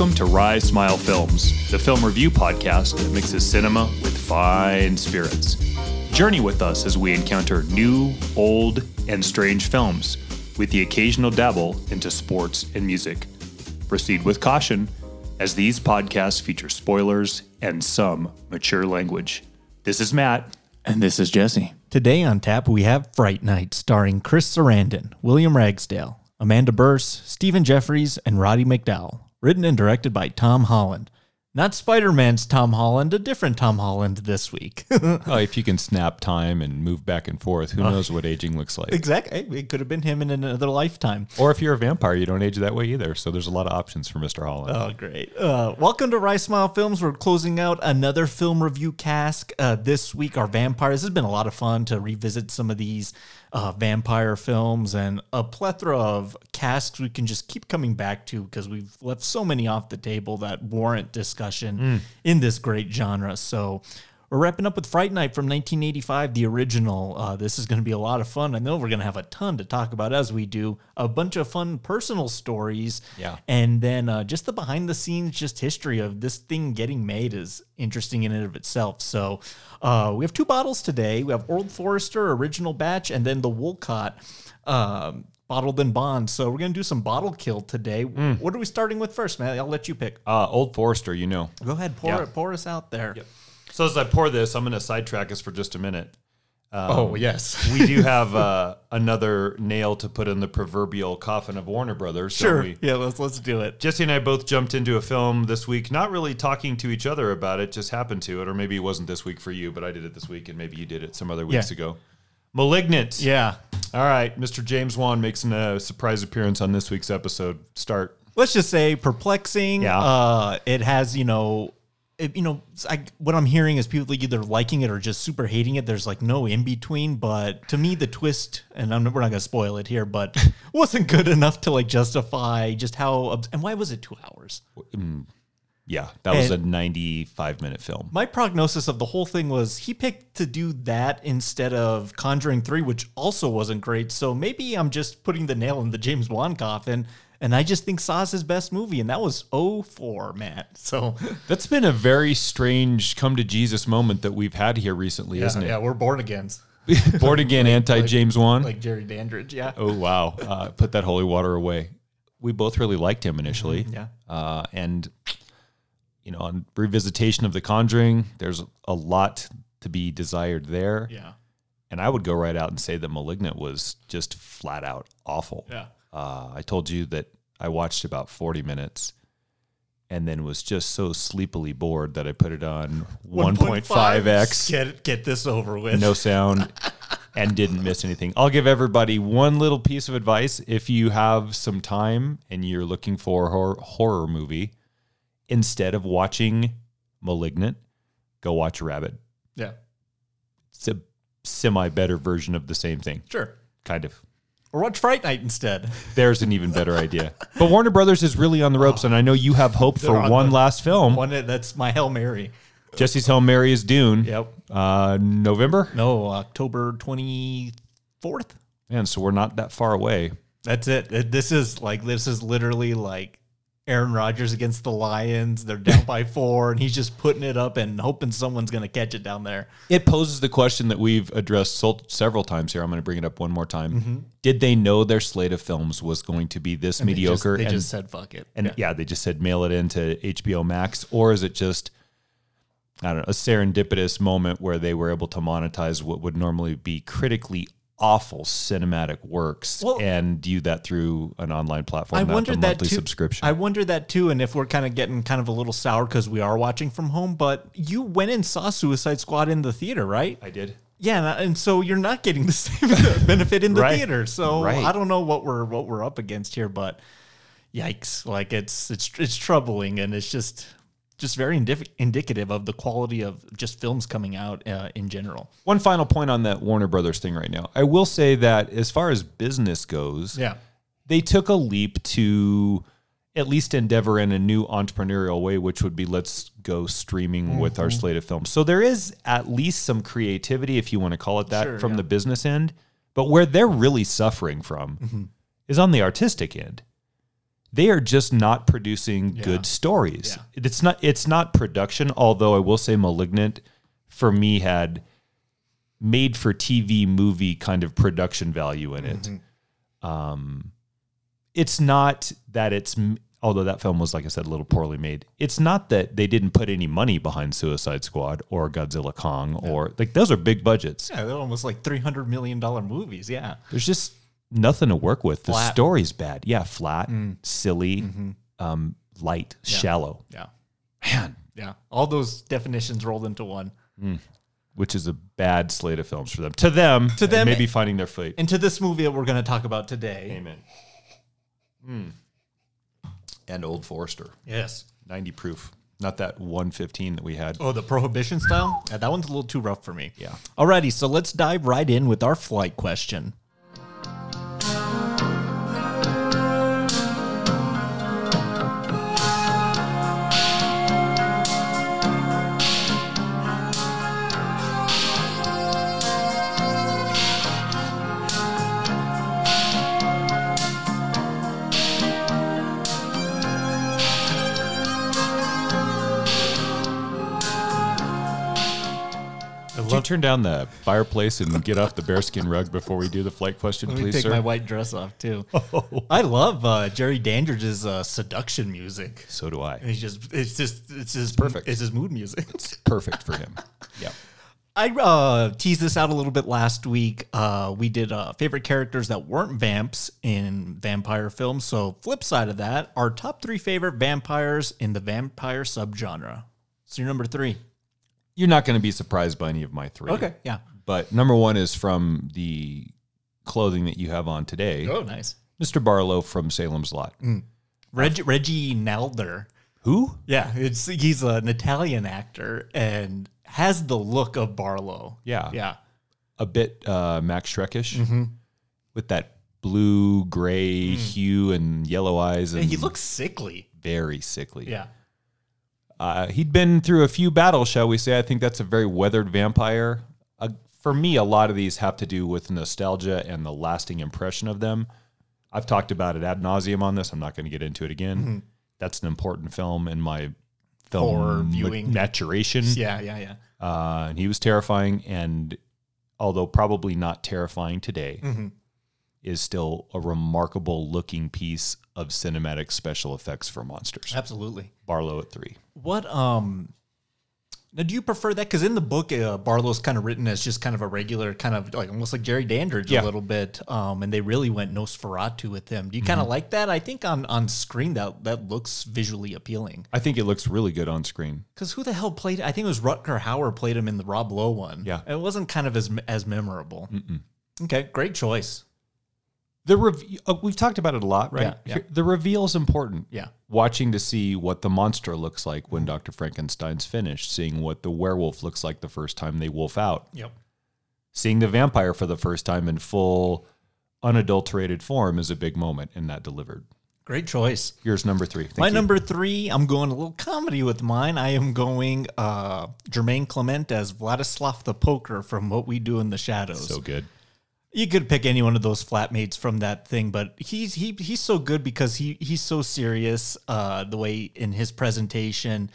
Welcome to Rise Smile Films, the film review podcast that mixes cinema with fine spirits. Journey with us as we encounter new, old, and strange films, with the occasional dabble into sports and music. Proceed with caution, as these podcasts feature spoilers and some mature language. This is Matt. And this is Jesse. Today on tap, we have Fright Night, starring Chris Sarandon, William Ragsdale, Amanda Bearse, Stephen Geoffreys, and Roddy McDowall. Written and directed by Tom Holland. Not Spider Man's Tom Holland, a different Tom Holland this week. Oh, if you can snap time and move back and forth, who knows what aging looks like? exactly. It could have been him in another lifetime. Or if you're a vampire, you don't age that way either. So there's a lot of options for Mr. Holland. Oh, great. Uh, welcome to Rice Smile Films. We're closing out another film review cask. Uh, this week, our vampires. This has been a lot of fun to revisit some of these uh, vampire films and a plethora of casks we can just keep coming back to because we've left so many off the table that warrant discussion in this great genre. So, we're wrapping up with Fright Night from 1985, the original. Uh, this is going to be a lot of fun. I know we're going to have a ton to talk about as we do a bunch of fun personal stories. Yeah. And then uh, just the behind the scenes, just history of this thing getting made is interesting in and of itself. So uh, we have two bottles today. We have Old Forester original batch, and then the Wolcott um, bottled in bond. So we're going to do some bottle kill today. What are we starting with first, man? I'll let you pick. Uh, Old Forester, you know. Go ahead, pour Yeah. it, pour us out there. So, as I pour this, I'm going to sidetrack us for just a minute. oh yes. We do have uh, another nail to put in the proverbial coffin of Warner Brothers. Sure. we? Yeah, let's let's do it. Jesse and I both jumped into a film this week, not really talking to each other about it, just happened to it, or maybe it wasn't this week for you, but I did it this week, and maybe you did it some other weeks Yeah. ago. Malignant. Yeah. All right, Mr. James Wan makes a surprise appearance on this week's episode. Start. let's just say perplexing. Yeah. Uh, it has, you know, it, you know, I, what I'm hearing is people either liking it or just super hating it. There's like no in between. But to me, the twist, and I'm, we're not gonna spoil it here, but wasn't good enough to like justify just how. And why was it two hours? Mm, yeah, that was And- a 95 minute film. My prognosis of the whole thing was he picked to do that instead of Conjuring 3, which also wasn't great. So maybe I'm just putting the nail in the James Wan coffin. And I just think Saw's his best movie, and that was 04, Matt. So That's been a very strange come to Jesus moment that we've had here recently, isn't it? Yeah, we're born agains, Born again anti James Wan. like Jerry Dandridge. Yeah. oh, wow. Uh, put that holy water away. We both really liked him initially. Yeah. Uh, and, you know, on revisitation of The Conjuring, there's a lot to be desired there. Yeah. And I would go right out and say that Malignant was just flat out awful. Yeah. Uh, I told you that I watched about 40 minutes and then was just so sleepily bored that I put it on 1.5x, Get get this over with. no sound, and didn't miss anything. I'll give everybody one little piece of advice. If you have some time and you're looking for a horror, horror movie, instead of watching Malignant, go watch Rabbit. Yeah. It's a semi better version of the same thing, Sure. kind of. Or watch Fright Night instead. There's an even better idea. But Warner Brothers is really on the ropes, and I know you have hope for on one the- last film. One that's my Hail Mary. Jesse's Hail Mary is Dune. Yep. Uh, November. No, October twenty fourth. And so we're not that far away. That's it. It- This is like this is literally like Aaron Rodgers against the Lions. They're down by four, and he's just putting it up and hoping someone's gonna catch it down there. It poses the question that we've addressed several times here. I'm going to bring it up one more time. Mm-hmm. Did they know their slate of films was going to be this mediocre? They just, they and just said fuck it. and yeah. they just said mail it into HBO Max, or is it just I don't know a serendipitous moment where they were able to monetize what would normally be critically awful cinematic works Well- and do that through an online platform, I wondered that too. subscription. I wonder that too, and if we're kind of getting kind of a little sour because we are watching from home. But you went and saw Suicide Squad in the theater, right? I did. Yeah, and and so you're not getting the same benefit in the Right. theater. So Right. I don't know what we're what we're up against here, but yikes! Like it's it's it's troubling, and it's just just very indic- indicative of the quality of just films coming out uh, in general. One final point on that Warner Brothers thing right now. I will say that as far as business goes, Yeah, they took a leap to at least endeavor in a new entrepreneurial way, which would be let's go streaming with our slate of films. So there is at least some creativity, if you want to call it that, Sure, from yeah. the business end. But where they're really suffering from is on the artistic end. They are just not producing good stories. Yeah. It's not it's not production, although I will say Malignant for me had made for TV movie kind of production value in it. Um it's not that it's although that film was like I said a little poorly made. It's not that they didn't put any money behind Suicide Squad or Godzilla Kong or like those are big budgets. Yeah, they're almost like three hundred million dollar movies. Yeah. There's just nothing to work with. The Flat. story's bad. Yeah, flat, mm. silly, mm-hmm. um, light, shallow. Yeah. Man, Yeah. All those definitions rolled into one. Mm. which is a bad slate of films for them. To them, to them- maybe finding their feet. And to this movie that we're going to talk about today. Amen. Mm. And Old Forester, Yes. 90 proof. Not that 115 that we had. Oh, the prohibition style? Yeah, that one's a little too rough for me. Yeah. Alrighty, so let's dive right in with our flight question. You turn down the fireplace and get off the bearskin rug before we do the flight question, Let me please, take sir? my white dress off too. I love uh, Jerry Dandridge's uh, seduction music. so do I. He's just it's just it's his perfect. It's his mood music. It's perfect for him. Yeah. I uh, teased this out a little bit last week. Uh, we did uh, favorite characters that weren't vamps in vampire films. So, flip side of that, our top three favorite vampires in the vampire subgenre. So, your number three. You're not going to be surprised by any of my three. Okay. Yeah. But number one is from the clothing that you have on today, Oh, nice. Mr. Barlow from Salem's Lot. Mm. Reg- Reggie Nalder. Who? Yeah, it's he's an Italian actor and has the look of Barlow. Yeah. Yeah. A bit uh, Max Schreckish mm-hmm. with that blue gray mm. hue and yellow eyes. And And he looks sickly. very sickly. Yeah. Uh, he'd been through a few battles, shall we say. I think that's a very weathered vampire. Uh, for me, a lot of these have to do with nostalgia and the lasting impression of them. I've talked about it ad nauseum on this. I'm not going to get into it again. That's an important film in my film Horror viewing. maturation. Yeah, yeah, yeah. Uh, and he was terrifying, and although probably not terrifying today, is still a remarkable looking piece of cinematic special effects for monsters. Absolutely. Barlow at three. What um now do you prefer that? Because in the book, uh, Barlow's kind of written as just kind of a regular, kind of like almost like Jerry Dandridge Yeah. a little bit. Um, and they really went Nosferatu with him. Do you kind of like that? I think on on screen that that looks visually appealing. I think it looks really good on screen. Because who the hell played? I think it was Rutger Hauer played him in the Rob Lowe one. Yeah. it wasn't kind of as as memorable. Okay, great choice. The rev- uh, we've talked about it a lot, right? Yeah, yeah. The reveal is important. Yeah. Watching to see what the monster looks like when Dr. Frankenstein's finished, seeing what the werewolf looks like the first time they wolf out, Yep. seeing the vampire for the first time in full, unadulterated form is a big moment, and that delivered. Great choice. Here's number three. Thank My you. number three, I'm going a little comedy with mine. I am going uh Jermaine Clement as Vladislav the Poker from What We Do in the Shadows. So good. You could pick any one of those flatmates from that thing, but he's he he's so good because he he's so serious. Uh, the way in his presentation,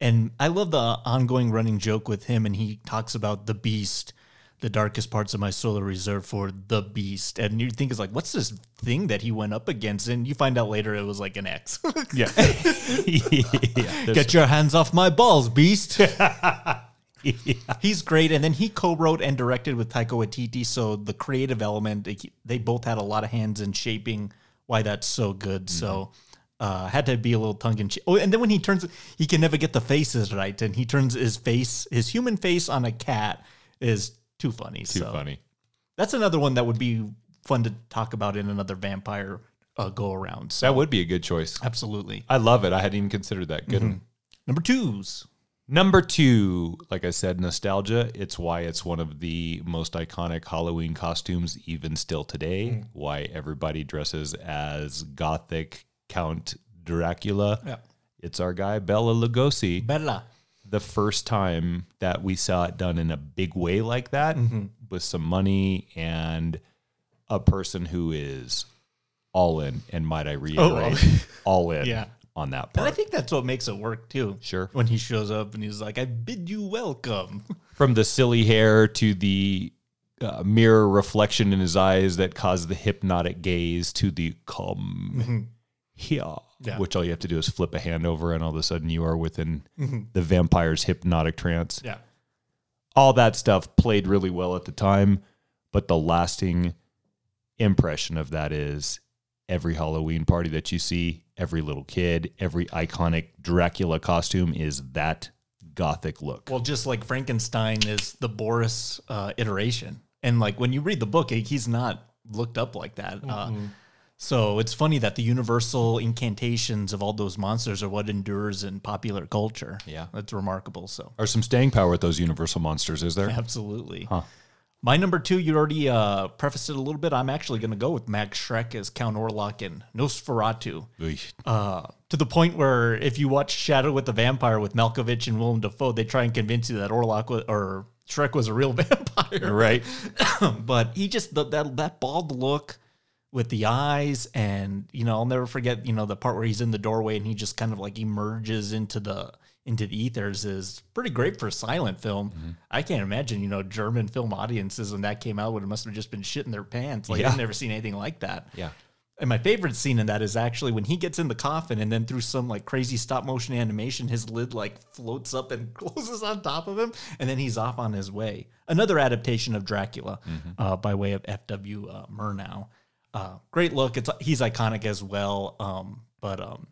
and I love the ongoing running joke with him, and he talks about the beast. The darkest parts of my soul are reserved for the beast, and you think it's like, what's this thing that he went up against? And you find out later it was like an X. Yeah. yeah Get your hands off my balls, beast. He's great. And then he co wrote and directed with Taika Waititi. So the creative element, they, they both had a lot of hands in shaping why that's so good. So uh, had to be a little tongue in cheek. Oh, and then when he turns, he can never get the faces right. And he turns his face, his human face on a cat is too funny. Too so funny. That's another one that would be fun to talk about in another vampire uh, go around. So That would be a good choice. absolutely. I love it. I hadn't even considered that. Good. one. Number twos. Number two, like I said, nostalgia. It's why it's one of the most iconic Halloween costumes, even still today. Hmm. Why everybody dresses as Gothic Count Dracula. Yeah. It's our guy, Bela Lugosi. Bela. The first time that we saw it done in a big way like that, mm-hmm. with some money and a person who is all in, and might I oh, reiterate, all in Yeah. On that part. And I think that's what makes it work too. Sure. When he shows up and he's like, I bid you welcome. From the silly hair to the uh, mirror reflection in his eyes that caused the hypnotic gaze to the come here, Mm-hmm. Yeah. which all you have to do is flip a hand over, and all of a sudden you are within Mm-hmm. the vampire's hypnotic trance. Yeah. all that stuff played really well at the time, but the lasting impression of that is every Halloween party that you see, every little kid, every iconic Dracula costume is that gothic look. Well, just like Frankenstein is the Boris uh, iteration. And like when you read the book, he's not looked up like that. Uh, so it's funny that the universal incantations of all those monsters are what endures in popular culture. Yeah. That's remarkable. So Are some staying power with those universal monsters, is there? absolutely. My number two, you already uh, prefaced it a little bit. I'm actually going to go with Max Schreck as Count Orlok in Nosferatu. Uh, to the point where if you watch Shadow with the Vampire with Malkovich and Willem Dafoe, they try and convince you that Orlok was, or Schreck was a real vampire. Right. but he just the, that that bald look with the eyes, and you know, I'll never forget. You know, the part where he's in the doorway and he just kind of like emerges into the into the ethers is pretty great for a silent film. Mm-hmm. I can't imagine, you know, German film audiences when that came out would have must have just been shitting their pants. Like Yeah. I've never seen anything like that. Yeah. And my favorite scene in that is actually when he gets in the coffin and then through some like crazy stop motion animation, his lid like floats up and closes on top of him, and then he's off on his way. Another adaptation of Dracula uh, by way of F.W. Uh, Murnau. Uh, great look. It's he's iconic as well. Um, but um,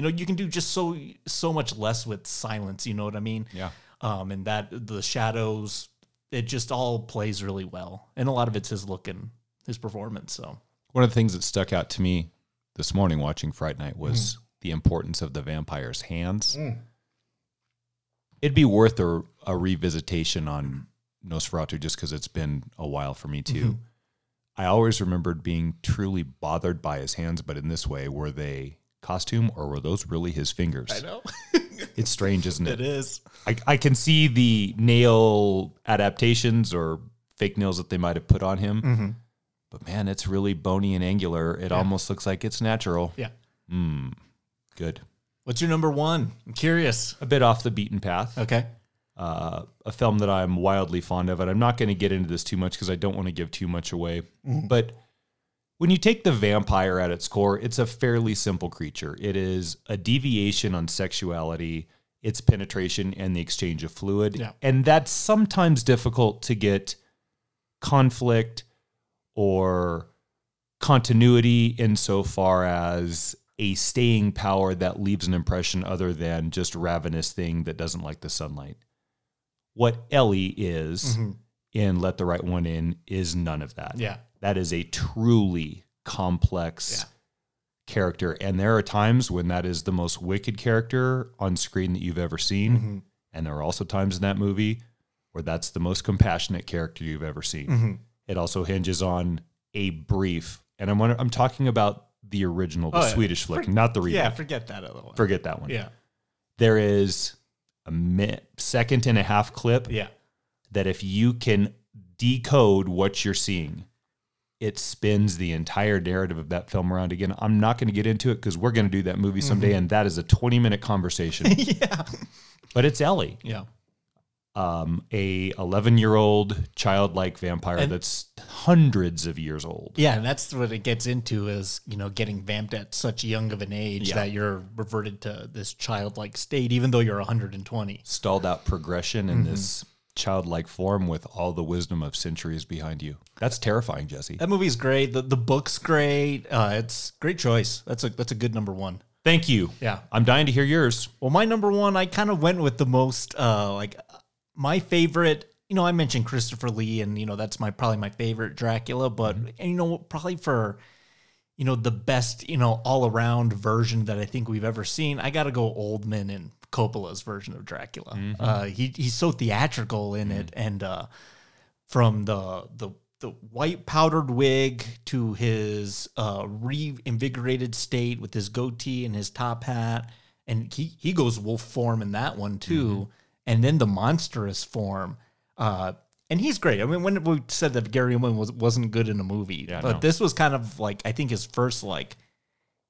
you know, you can do just so so much less with silence. You know what I mean? Yeah. Um, and that the shadows, it just all plays really well, and a lot of it's his look and his performance. So. One of the things that stuck out to me this morning watching Fright Night was mm. the importance of the vampire's hands. Mm. It'd be worth a, a revisitation on Nosferatu just because it's been a while for me too. Mm-hmm. I always remembered being truly bothered by his hands, but in this way, were they costume or were those really his fingers? I know. It's strange, isn't It it? is. I, I can see the nail adaptations or fake nails that they might have put on him. Mm-hmm. But man, it's really bony and angular. It almost looks like it's natural. Yeah. Mm, good. What's your number one? I'm curious. A bit off the beaten path. Okay. Uh, a film that I'm wildly fond of. And I'm not going to get into this too much because I don't want to give too much away. But when you take the vampire at its core, it's a fairly simple creature. It is a deviation on sexuality, its penetration, and the exchange of fluid. Yeah. And that's sometimes difficult to get conflict or continuity insofar as a staying power that leaves an impression other than just ravenous thing that doesn't like the sunlight. What Ellie is mm-hmm. in Let the Right One In is none of that. Yeah. That is a truly complex Yeah. character. And there are times when that is the most wicked character on screen that you've ever seen. Mm-hmm. And there are also times in that movie where that's the most compassionate character you've ever seen. Mm-hmm. It also hinges on a brief, and I'm wonder- I'm talking about the original, the Oh, yeah. Swedish flick, not the remake. Yeah. Forget that other one. Forget that one. Yeah. There is a mi- second and a half clip Yeah. that if you can decode what you're seeing, it spins the entire narrative of that film around again. I'm not going to get into it because we're going to do that movie someday, and that is a 20 minute conversation. yeah. but it's Ellie, Yeah. um, a 11 year old childlike vampire And- that's hundreds of years old. Yeah, and that's what it gets into is, you know, getting vamped at such young of an age Yeah. that you're reverted to this childlike state, even though you're 120. Stalled out progression in this childlike form with all the wisdom of centuries behind you. That's terrifying, Jesse. That movie's great. The, the book's great. Uh, it's great choice. That's a that's a good number one. Thank you. Yeah. I'm dying to hear yours. Well, my number one, I kind of went with the most uh like my favorite. You know, I mentioned Christopher Lee, and you know that's my probably my favorite Dracula. But and you know, probably for you know the best you know all around version that I think we've ever seen, I got to go Oldman and Coppola's version of Dracula. Uh, he he's so theatrical in it, and uh, from the the the white powdered wig to his uh, reinvigorated state with his goatee and his top hat, and he he goes wolf form in that one too, and then the monstrous form. Uh, and he's great. I mean, when we said that Gary Oldman was wasn't good in a movie, Yeah, but no. this was kind of like I think his first like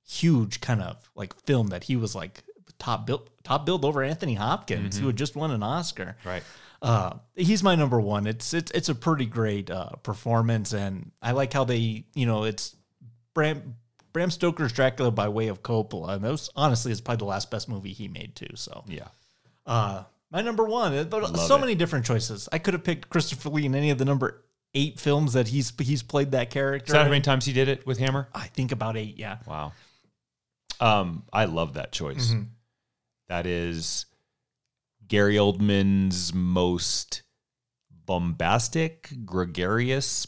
huge kind of like film that he was like top build top build over Anthony Hopkins, who had just won an Oscar. Right. Uh, he's my number one. It's it's it's a pretty great uh, performance, and I like how they you know it's Bram Bram Stoker's Dracula by way of Coppola, and that was honestly is probably the last best movie he made too. So Yeah. uh, my number one, but so many different choices. I could have picked Christopher Lee in any of the number eight films that he's he's played that character. Is that how many times he did it with Hammer? I think about eight. Yeah. Wow. Um, I love that choice. Mhm. That is Gary Oldman's most bombastic, gregarious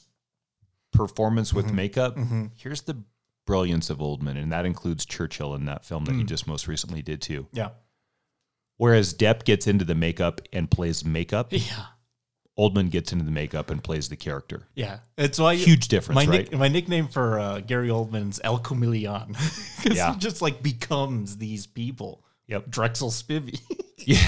performance with mm-hmm. makeup. Mm-hmm. Here's the brilliance of Oldman, and that includes Churchill in that film that he mm. just most recently did too. Yeah. Whereas Depp gets into the makeup and plays makeup, Yeah. Oldman gets into the makeup and plays the character. Yeah. It's why Huge difference, my right? nick, my nickname for uh, Gary Oldman's El Chameleon. 'Cause Yeah. he just like becomes these people. Yep. Drexl Spivey, Yeah,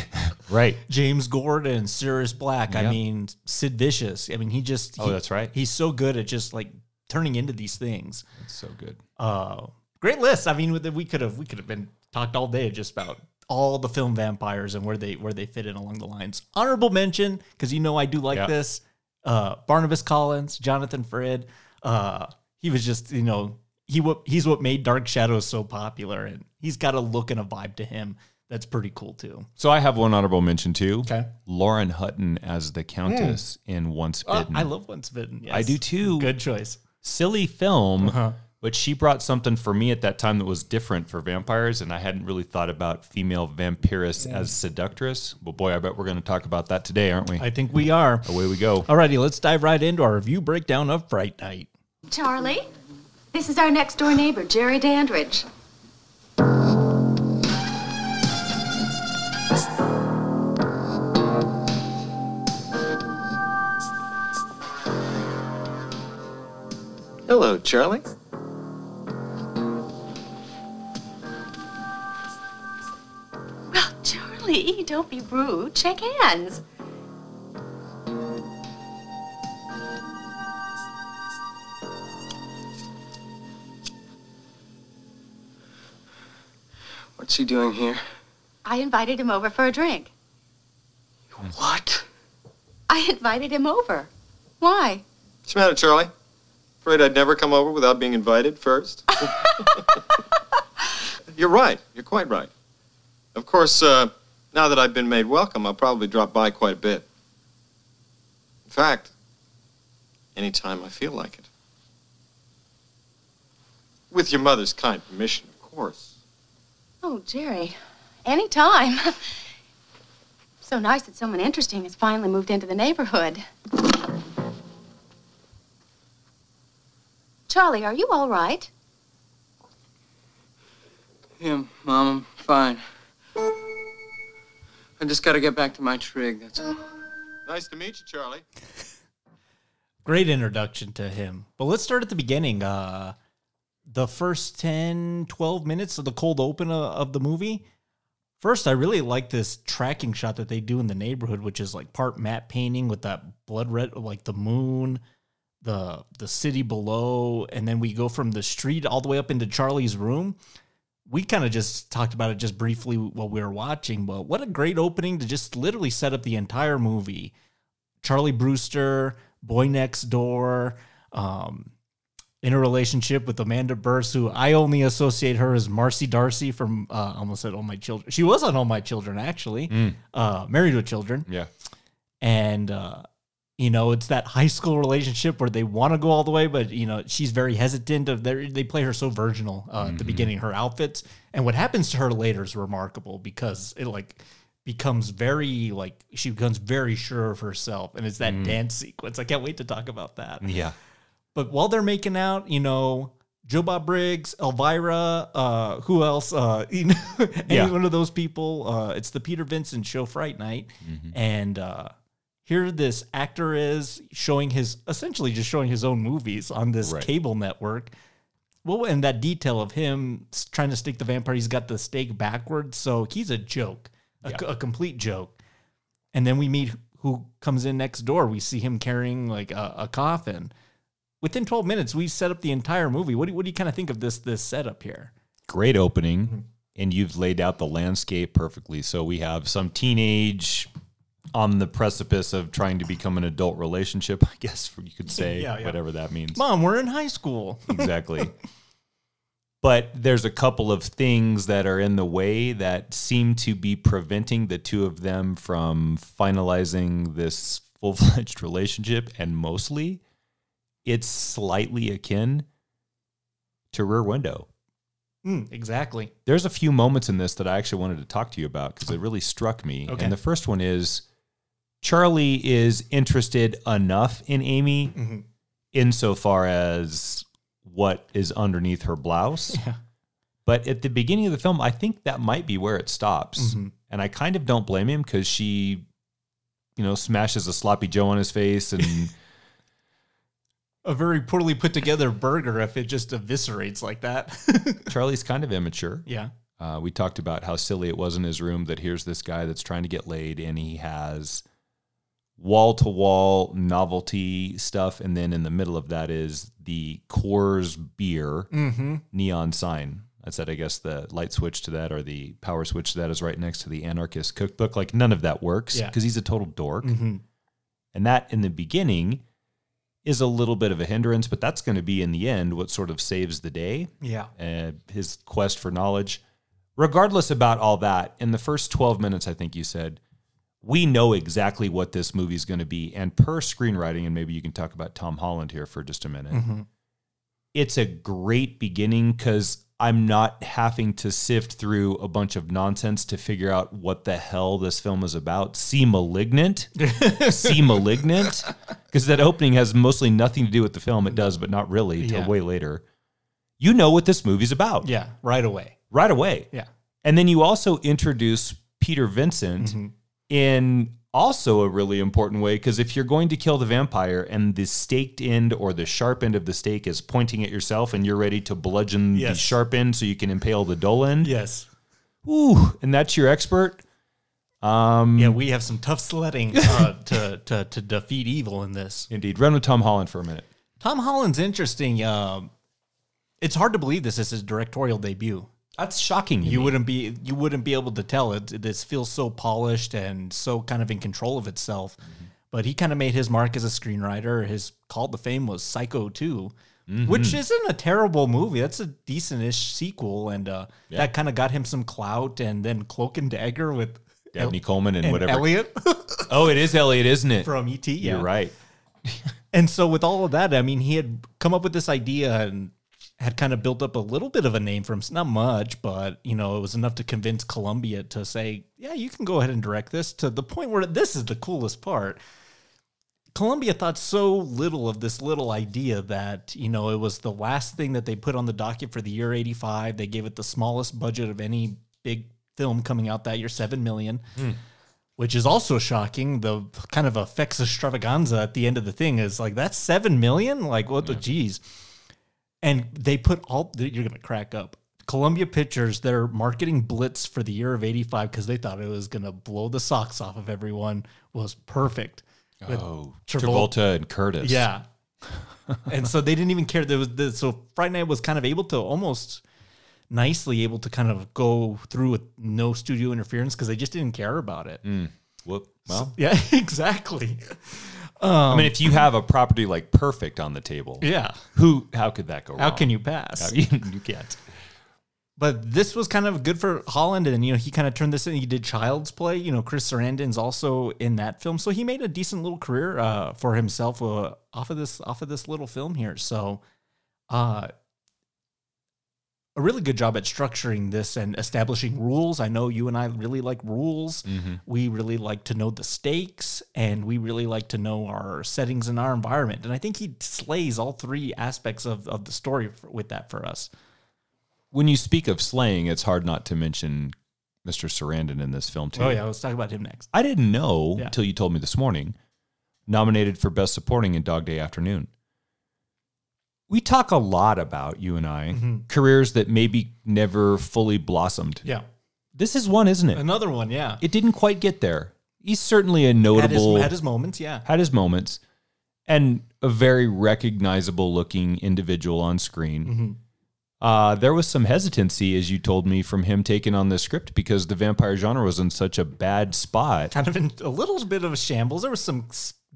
right. James Gordon, Sirius Black. I mean, Sid Vicious. I mean, he just. Oh, he- that's right. He's so good at just like turning into these things. It's so good. Uh, great list. I mean, we could have we could have been talked all day just about all the film vampires and where they where they fit in along the lines. Honorable mention because you know I do like Yeah. this. Uh, Barnabas Collins, Jonathan Frid. Uh, he was just you know he what he's what made Dark Shadows so popular, and he's got a look and a vibe to him that's pretty cool too. So I have one honorable mention too. Okay. Lauren Hutton as the Countess in Once Uh, Bitten. I love Once Bitten. Yes. I do too. Good choice. Silly film, Uh-huh. but she brought something for me at that time that was different for vampires, and I hadn't really thought about female vampiress as seductress. Well, boy, I bet we're going to talk about that today, aren't we? I think we are. Away we go. Alrighty, let's dive right into our review breakdown of Fright Night. Charlie, this is our next door neighbor, Jerry Dandridge. Hello, Charlie. Well, Charlie, don't be rude. Shake hands. What's he doing here? I invited him over for a drink. What? I invited him over. Why? What's the matter, Charlie? Afraid I'd never come over without being invited first? You're right. You're quite right. Of course, uh, now that I've been made welcome, I'll probably drop by quite a bit. In fact, anytime I feel like it. With your mother's kind permission, of course. Oh, Jerry, anytime. so nice that someone interesting has finally moved into the neighborhood. Charlie, are you all right? Yeah, Mom, I'm fine. I just gotta get back to my trig, that's all. Nice to meet you, Charlie. Great introduction to him. But let's start at the beginning. Uh, the first 10, 12 minutes of the cold open of, the movie. First, I really like this tracking shot that they do in the neighborhood, which is like part matte painting with that blood red, like the moon, the the city below, and then we go from the street all the way up into Charlie's room. We kind of just talked about it just briefly while we were watching, but what a great opening to just literally set up the entire movie. Charlie Brewster, Boy Next Door, um, in a relationship with Amanda Bearse, who I only associate her as Marcy Darcy from uh, almost said All My Children. She was on All My Children, actually, uh, Married with Children. Yeah. And, uh, you know, it's that high school relationship where they want to go all the way, but, you know, she's very hesitant. Of their, They play her so virginal uh, at the beginning, her outfits. And what happens to her later is remarkable because it, like, becomes very like she becomes very sure of herself and it's that dance sequence i can't wait to talk about that Yeah. But while they're making out, you know, Joe Bob Briggs, Elvira, uh, who else? Uh, you know, any Yeah. one of those people. Uh, it's the Peter Vincent show Fright Night. And uh, here this actor is showing his, essentially just showing his own movies on this Right. cable network. Well, and that detail of him trying to stick the vampire, he's got the stake backwards. So he's a joke, a, Yeah. a complete joke. And then we meet who comes in next door. We see him carrying like a, a coffin. Within 12 minutes, we set up the entire movie. What do, what do you kind of think of this this setup here? Great opening, mm-hmm. and you've laid out the landscape perfectly. So we have some teenage on the precipice of trying to become an adult relationship, I guess you could say, Yeah, yeah. whatever that means. Mom, we're in high school. exactly. But there's a couple of things that are in the way that seem to be preventing the two of them from finalizing this full fledged relationship. And mostly, it's slightly akin to Rear Window. Mm, exactly. There's a few moments in this that I actually wanted to talk to you about because it really struck me. Okay. And the first one is Charlie is interested enough in Amy Mhm. insofar as what is underneath her blouse. Yeah. But at the beginning of the film, I think that might be where it stops. Mhm. And I kind of don't blame him because she, you know, smashes a sloppy Joe on his face and A very poorly put together burger if it just eviscerates like that. Charlie's kind of immature. yeah. Uh, we talked about how silly it was in his room that here's this guy that's trying to get laid and he has wall to wall novelty stuff. And then in the middle of that is the Coors beer Mm-hmm. neon sign. I said, I guess the light switch to that or the power switch to that is right next to the anarchist cookbook. Like none of that works Yeah. because he's a total dork. Mm-hmm. And that in the beginning is a little bit of a hindrance, but that's going to be in the end what sort of saves the day Yeah. uh, his quest for knowledge. Regardless about all that, in the first 12 minutes, I think you said, we know exactly what this movie is going to be. And per screenwriting, and maybe you can talk about Tom Holland here for just a minute, Mm-hmm. it's a great beginning because I'm not having to sift through a bunch of nonsense to figure out what the hell this film is about. See Malignant. See Malignant. Because that opening has mostly nothing to do with the film. It does, but not really until Yeah. way later. You know what this movie's about Yeah. Right away. right away. Yeah. And then you also introduce Peter Vincent Mm-hmm. in also a really important way because if you're going to kill the vampire and the staked end or the sharp end of the stake is pointing at yourself and you're ready to bludgeon the Yes. sharp end so you can impale the dull end, Yes. ooh, and that's your expert. Um, Yeah, we have some tough sledding uh, to, to to defeat evil in this. Indeed. Run with Tom Holland for a minute. Tom Holland's interesting. Um, it's hard to believe this is his directorial debut. That's shocking. You me. wouldn't be you wouldn't be able to tell it. This feels so polished and so kind of in control of itself. But he kind of made his mark as a screenwriter. His call to fame was Psycho 2, which isn't a terrible movie. That's a decent-ish sequel, and uh, that kind of got him some clout. And then Cloak and Dagger with Dabney Coleman and, and whatever. Elliot Oh, it is Elliot, isn't it? from ET. Yeah, You're right. And so with all of that, I mean, he had come up with this idea and had kind of built up a little bit of a name for him. Not much, but you know, it was enough to convince Columbia to say, "Yeah, you can go ahead and direct this." To the point where this is the coolest part. Columbia thought so little of this little idea that, you know, it was the last thing that they put on the docket for the year 85. They gave it the smallest budget of any big film coming out that year, 7 million hmm. which is also shocking. The kind of effects extravaganza at the end of the thing is like that's seven million. Like what the geez? And they put all you're gonna crack up. Columbia Pictures, their marketing blitz for the year of '85 because they thought it was gonna blow the socks off of everyone was perfect. With Oh, Travol- Travolta and Curtis. yeah. and so they didn't even care. There was the, so Fright Night was kind of able to almost nicely able to kind of go through with no studio interference because they just didn't care about it. Mm. Whoop. Well, Yeah, exactly. I mean, if you have a property like Perfect on the table, Yeah. who? How could that go How wrong? can you pass? you, you can't. But this was kind of good for Holland, and you know he kind of turned this in. He did Child's Play. You know, Chris Sarandon's also in that film, so he made a decent little career uh, for himself uh, off of this off of this little film here. So, uh, a really good job at structuring this and establishing rules. I know you and I really like rules. Mm-hmm. We really like to know the stakes, and we really like to know our settings and our environment. And I think he slays all three aspects of of the story for, with that for us. When you speak of slaying, it's hard not to mention Mr. Sarandon in this film too. Oh yeah, let's talk about him next. I didn't know Yeah. until you told me this morning. Nominated for Best Supporting in Dog Day Afternoon. We talk a lot about you and I careers that maybe never fully blossomed. Yeah. This is one, isn't it? Another one, yeah. It didn't quite get there. he's certainly a Had his, notable had his moments, yeah. had his moments and a very recognizable looking individual on screen. Mm-hmm. Uh, there was some hesitancy, as you told me, from him taking on the script because the vampire genre was in such a bad spot. Kind of in a little bit of a shambles. There was some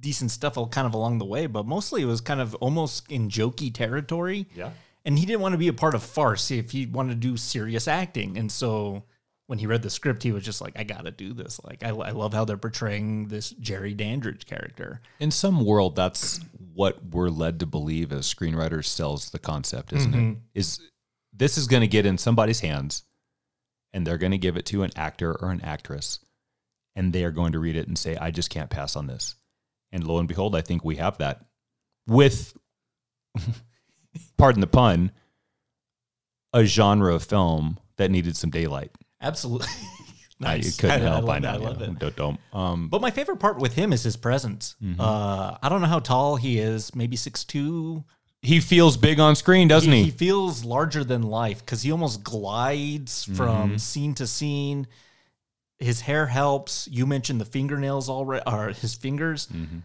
decent stuff all kind of along the way, but mostly it was kind of almost in jokey territory. Yeah. And he didn't want to be a part of farce if he wanted to do serious acting. And so when he read the script, he was just like, I got to do this. Like, I, I love how they're portraying this Jerry Dandridge character. In some world, that's what we're led to believe as screenwriters sells the concept, isn't Mm-hmm. it? Is this is going to get in somebody's hands and they're going to give it to an actor or an actress and they are going to read it and say, I just can't pass on this. And lo and behold, I think we have that with, pardon the pun, a genre of film that needed some daylight. Absolutely. I nice. couldn't I- I help. love I, it, know. I love it. Don't, don't. Um, But my favorite part with him is his presence. Mm-hmm. Uh, I don't know how tall he is, maybe six two. he feels big on screen, doesn't he, he? he feels larger than life because he almost glides from Mm-hmm. scene to scene. His hair helps. You mentioned the fingernails already, or his fingers. Mm-hmm.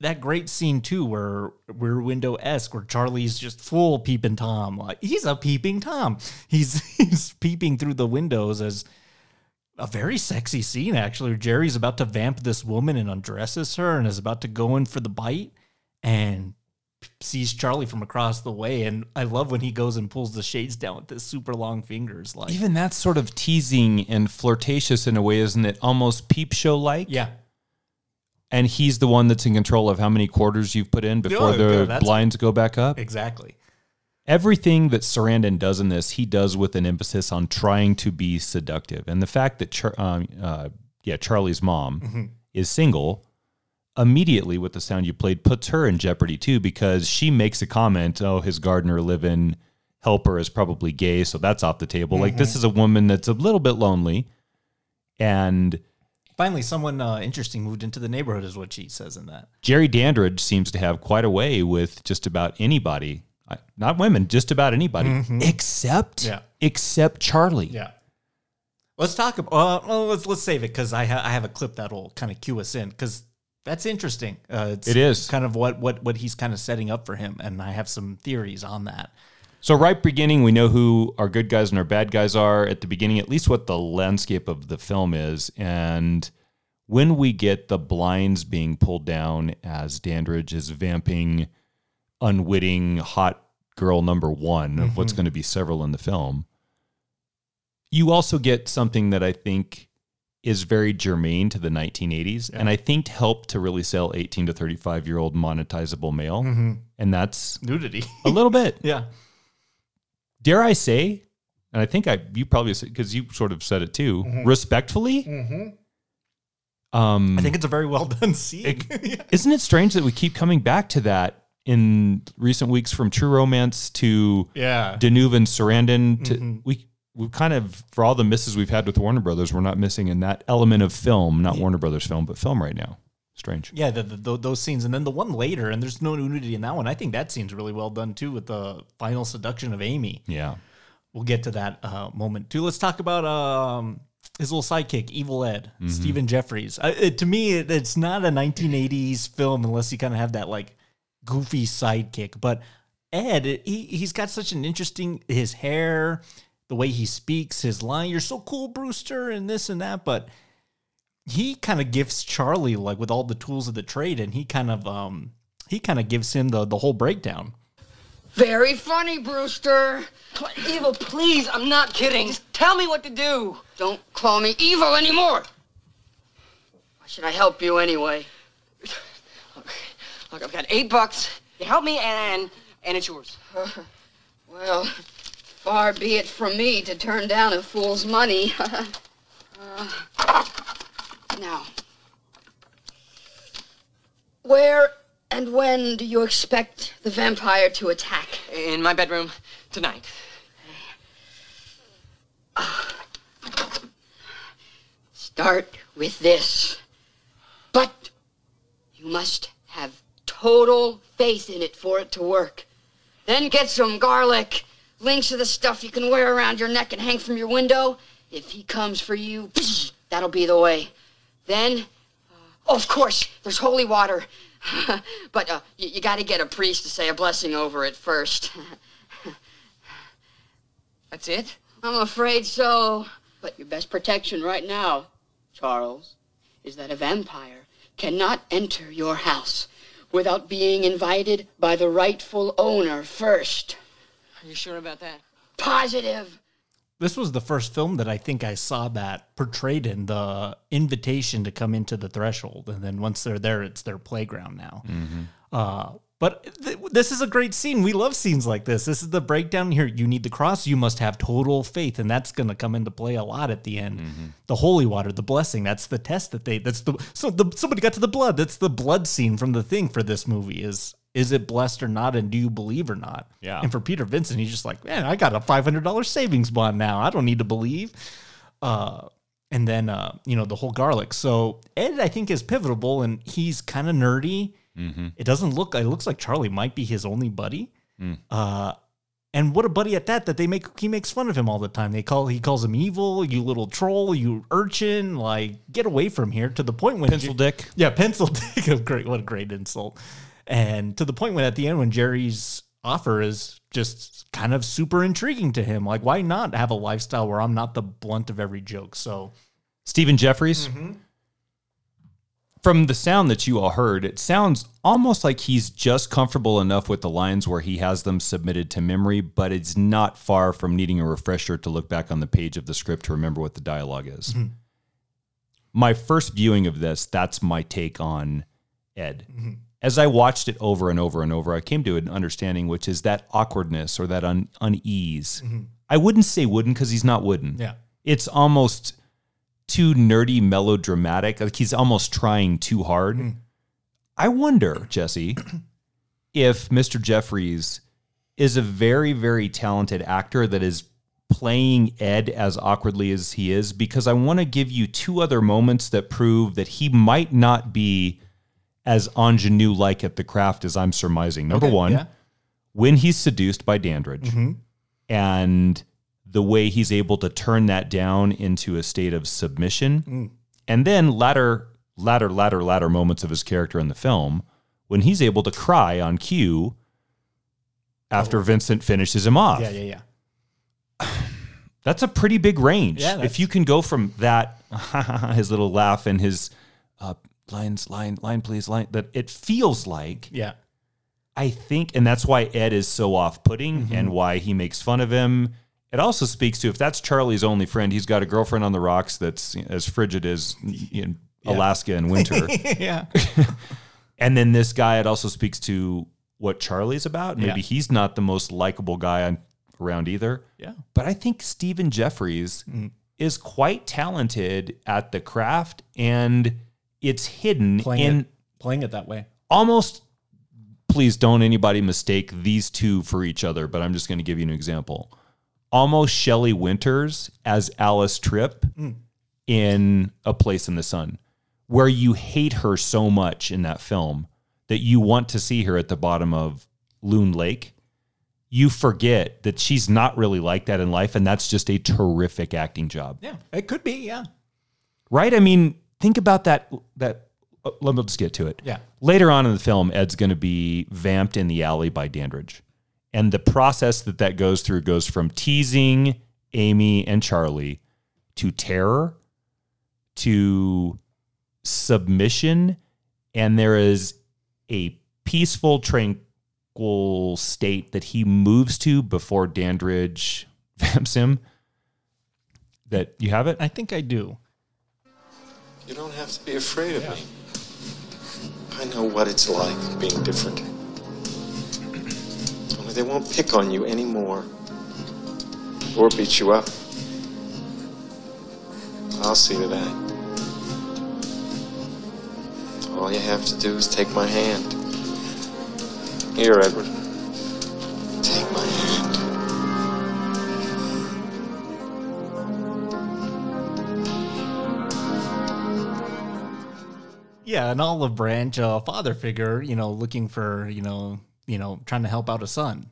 That great scene too, where Rear Window esque, where Charlie's just full peeping Tom. Like he's a peeping Tom. He's he's peeping through the windows as a very sexy scene actually. Jerry's about to vamp this woman and undresses her and is about to go in for the bite and sees Charlie from across the way. And I love when he goes and pulls the shades down with his super long fingers. Like Even that's sort of teasing and flirtatious in a way, isn't it? Almost peep show like. yeah, And he's the one that's in control of how many quarters you've put in before yeah, the that's- blinds go back up. exactly. Everything that Sarandon does in this, he does with an emphasis on trying to be seductive. And the fact that, Char- um, uh, yeah, Charlie's mom Mm-hmm. is single immediately with the sound you played puts her in jeopardy too because she makes a comment oh his gardener live-in helper is probably gay so that's off the table like Mm-hmm. this is a woman that's a little bit lonely and Finally, someone uh, interesting moved into the neighborhood, is what she says in that. jerry dandridge seems to have quite a way with just about anybody not women just about anybody except Mm-hmm. Yeah. except charlie Yeah. Let's talk about. Uh, well, let's let's save it because I ha- I have a clip that'll kind of cue us in because that's interesting. Uh, it's It is. kind of what what what he's kind of setting up for him, and I have some theories on that. So right beginning, we know who our good guys and our bad guys are at the beginning, at least what the landscape of the film is. And when we get the blinds being pulled down as Dandridge is vamping unwitting hot girl number one of what's going to be several in the film, you also get something that I think is very germane to the 1980s and I think helped to really sell 18 to 35 year old monetizable male. Mm-hmm. And that's Nudity. a little bit yeah. dare I say, and I think I you probably because you sort of said it too, mm-hmm. respectfully. Mm-hmm. Um, I think it's a very well done scene. isn't it strange that we keep coming back to that in recent weeks, from True Romance to yeah. Deneuve and Sarandon? To we we kind of for all the misses we've had with Warner Brothers, we're not missing in that element of film, not Warner Brothers film, but film right now. Strange. Yeah, the, the, tho- those scenes, and then the one later, and there's no nudity in that one. I think that scene's really well done too, with the final seduction of Amy. Yeah. We'll get to that uh, moment too. Let's talk about um, his little sidekick, Evil Ed, Stephen Geoffreys. Uh, it, to me, it, it's not a 1980s film unless you kind of have that like goofy sidekick. But Ed, he he's got such an interesting his hair, the way he speaks, his line. You're so cool, Brewster, and this and that. But he kind of gifts Charlie like with all the tools of the trade, and he kind of um he kind of gives him the the whole breakdown. Very funny, Brewster. Evil, please, I'm not kidding. Just tell me what to do. Don't call me evil anymore. Why should I help you anyway? Look, I've got eight bucks. You help me, and and it's yours. Well, far be it from me to turn down a fool's money. Uh, now, where and when do you expect the vampire to attack? In my bedroom tonight. Start with this. But you must have total faith in it for it to work. Then get some garlic, links of the stuff you can wear around your neck and hang from your window. If he comes for you, that'll be the way. Then Of course, there's holy water. but uh, you, you got to get a priest to say a blessing over it first. That's it? I'm afraid so. But your best protection right now, Charles, is that a vampire cannot enter your house without being invited by the rightful owner first. Are you sure about that? Positive. This was the first film that I think I saw that portrayed in the invitation to come into the threshold, and then once they're there, it's their playground now. Uh, but th- this is a great scene. We love scenes like this. This is the breakdown here. You need the cross. You must have total faith, and that's going to come into play a lot at the end. The holy water, the blessing. That's the test that they. That's the so the somebody got to the blood. That's the blood scene from the thing for this movie. Is is it blessed or not, and do you believe or not? Yeah. And for Peter Vincent, he's just like, man, I got a five hundred dollars savings bond now. I don't need to believe. Uh, and then uh, you know the whole garlic. So Ed, I think, is pivotal, and he's kind of nerdy. It doesn't look. It looks like Charlie might be his only buddy. Uh, and what a buddy at that! That they make he makes fun of him all the time. They call he calls him evil, you little troll, you urchin. Like get away from here. To the point when Pencil dick. yeah, pencil dick. Great, what a great insult. And to the point when at the end when Jerry's offer is just kind of super intriguing to him. Like, why not have a lifestyle where I'm not the blunt of every joke? So Stephen Geoffreys. Mm-hmm. From the sound that you all heard, it sounds almost like he's just comfortable enough with the lines where he has them submitted to memory, but it's not far from needing a refresher to look back on the page of the script to remember what the dialogue is. Mm-hmm. My first viewing of this, that's my take on Ed. Mm-hmm. As I watched it over and over and over, I came to an understanding, which is that awkwardness or that un- unease. Mm-hmm. I wouldn't say wooden because he's not wooden. Yeah, it's almost too nerdy melodramatic. Like he's almost trying too hard. Mm. I wonder jesse if mr geoffreys is a very very talented actor that is playing ed as awkwardly as he is because i want to give you two other moments that prove that he might not be as ingenue like at the craft as i'm surmising number Okay, one yeah. when he's seduced by dandridge and the way he's able to turn that down into a state of submission and then latter latter latter latter moments of his character in the film when he's able to cry on cue after Vincent finishes him off yeah, yeah, yeah. that's a pretty big range. Yeah, if you can go from that, his little laugh and his uh, lines, line, line, please, line, that it feels like, Yeah. I think, and that's why Ed is so off putting and why he makes fun of him. It also speaks to if that's Charlie's only friend, he's got a girlfriend on the rocks that's as frigid as in Alaska in winter. yeah. And then this guy, it also speaks to what Charlie's about. Maybe Yeah. he's not the most likable guy on, around either. Yeah. But I think Stephen Geoffreys Mm. is quite talented at the craft and it's hidden Playing in it, playing it that way. almost please don't anybody mistake these two for each other, but I'm just going to give you an example. Almost Shelley Winters as Alice Tripp mm. in A Place in the Sun, where you hate her so much in that film that you want to see her at the bottom of Loon Lake. You forget that she's not really like that in life, and that's just a terrific acting job Yeah. It could be. Yeah. right? I mean, think about that. That uh, let me just get to it. Yeah. Later on in the film, Ed's going to be vamped in the alley by Dandridge, and the process that that goes through goes from teasing Amy and Charlie to terror to submission, and there is a peaceful, tranquil state that he moves to before Dandridge vamps him. That you have it? I think I do. You don't have to be afraid of me. I know what it's like being different. Only they won't pick on you anymore. Or beat you up. I'll see to that. All you have to do is take my hand. Here, Edward. Take my hand. Yeah, an olive branch, a father figure, you know, looking for, you know, you know, trying to help out a son.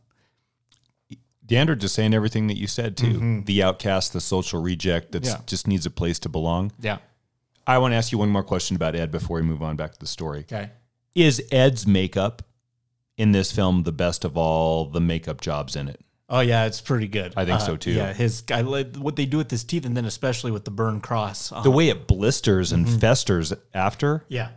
Dandridge just saying everything that you said too. Mm-hmm. The outcast, the social reject that Yeah. just needs a place to belong. Yeah. I want to ask you one more question about Ed before we move on back to the story. Okay. Is Ed's makeup in this film the best of all the makeup jobs in it? Oh yeah, it's pretty good. I think so, too. Yeah, his I like what they do with his teeth, and then especially with the burn cross. The way it blisters and festers after. yeah,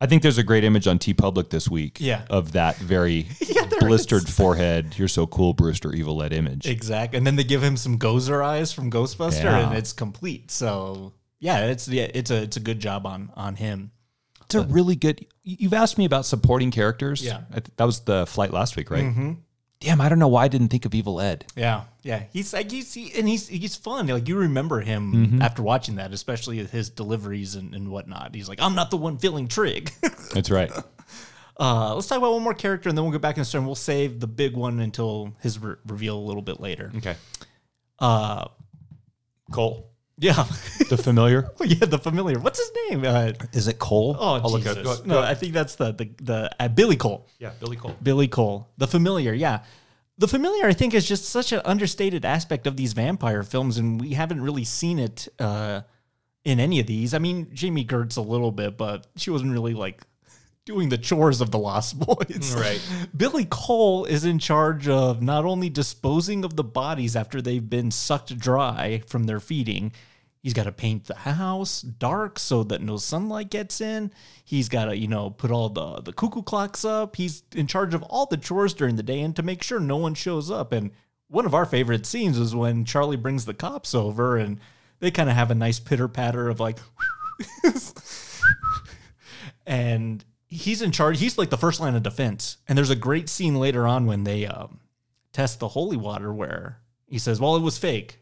I think there's a great image on TeePublic this week Yeah. of that very there blistered forehead. You're so cool, Brewster, evil Ed image. Exactly, And then they give him some Gozer eyes from Ghostbuster, Yeah. and it's complete. So yeah, it's yeah, it's a it's a good job on on him. It's a really good. You've asked me about supporting characters. Yeah. I th- that was the flight last week, right? Mm-hmm. Damn, I don't know why I didn't think of Evil Ed. Yeah, yeah. He's like he's he, and he's he's fun. Like you remember him Mm-hmm. after watching that, especially his deliveries and, and whatnot. He's like, I'm not the one feeling trig. That's right. uh, let's talk about one more character, and then we'll go back in the story. and We'll save the big one until his re- reveal a little bit later. okay. Uh, Cole, yeah, the familiar. yeah. The familiar. What's his name? Uh, Is it Cole? oh, I'll look Jesus. at- no, I think that's the the the uh, Billy Cole. yeah, Billy Cole. Billy Cole, the familiar, yeah. The familiar, I think, is just such an understated aspect of these vampire films, and we haven't really seen it uh, in any of these. I mean, Jami Gertz a little bit, but she wasn't really like doing the chores of the Lost Boys. Right. Billy Cole is in charge of not only disposing of the bodies after they've been sucked dry from their feeding. He's got to paint the house dark so that no sunlight gets in. He's got to, you know, put all the the cuckoo clocks up. He's in charge of all the chores during the day and to make sure no one shows up. And one of our favorite scenes is when Charlie brings the cops over and they kind of have a nice pitter patter of like and he's in charge. He's like the first line of defense. And there's a great scene later on when they um, test the holy water where he says, "Well, it was fake.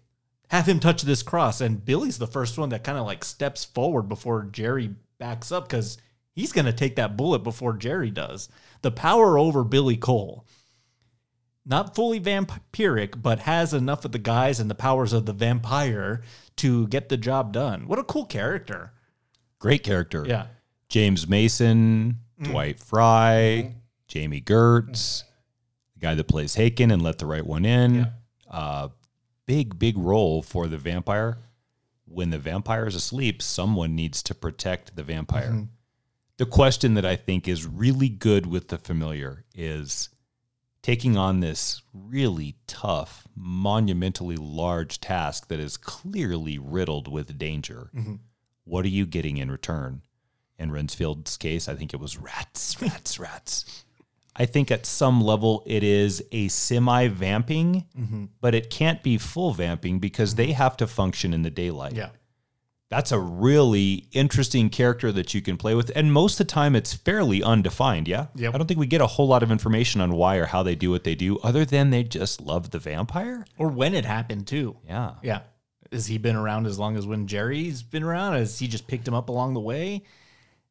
Have him touch this cross." And Billy's the first one that kind of like steps forward before Jerry backs up because he's going to take that bullet before Jerry does. The power over Billy Cole. Not fully vampiric, but has enough of the guys and the powers of the vampire to get the job done. What a cool character. Great character. Yeah. James Mason, mm. Dwight Frye, mm-hmm. Jami Gertz, the guy that plays Håkan and Let the Right One In. Uh, big, big role for the vampire. When the vampire is asleep, someone needs to protect the vampire. Mm-hmm. The question that I think is really good with the familiar is taking on this really tough, monumentally large task that is clearly riddled with danger. Mm-hmm. What are you getting in return? In Renfield's case, I think it was rats, rats, rats. I think at some level it is a semi vamping, mm-hmm. but it can't be full vamping because they have to function in the daylight. Yeah. That's a really interesting character that you can play with. And most of the time, it's fairly undefined. Yeah. Yep. I don't think we get a whole lot of information on why or how they do what they do, other than they just love the vampire. Or when it happened too. Yeah. Yeah. Has he been around as long as when Jerry's been around? Has he just picked him up along the way?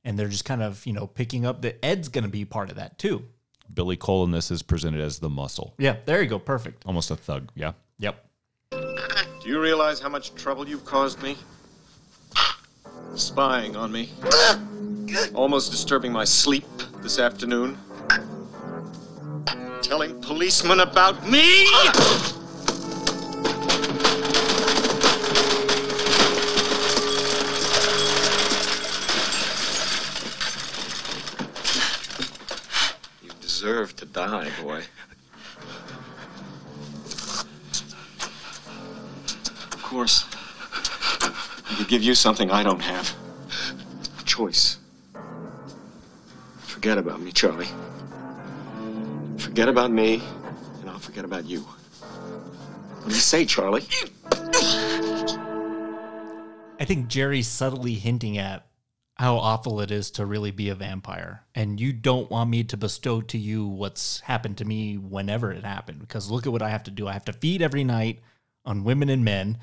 And they're just kind of, you know, picking up that Ed's going to be part of that too. Billy Cole in this is presented as the muscle, Yeah, there you go. Perfect. almost a thug. Yeah. Yep. Do you realize how much trouble you've caused me? Spying on me. Almost disturbing my sleep this afternoon. Telling policemen about me! Deserve to die, boy. Of course. I could give you something I don't have. A choice. Forget about me, Charlie. Forget about me, and I'll forget about you. What do you say, Charlie? I think Jerry's subtly hinting at how awful it is to really be a vampire. And you don't want me to bestow to you what's happened to me whenever it happened. Because look at what I have to do. I have to feed every night on women and men.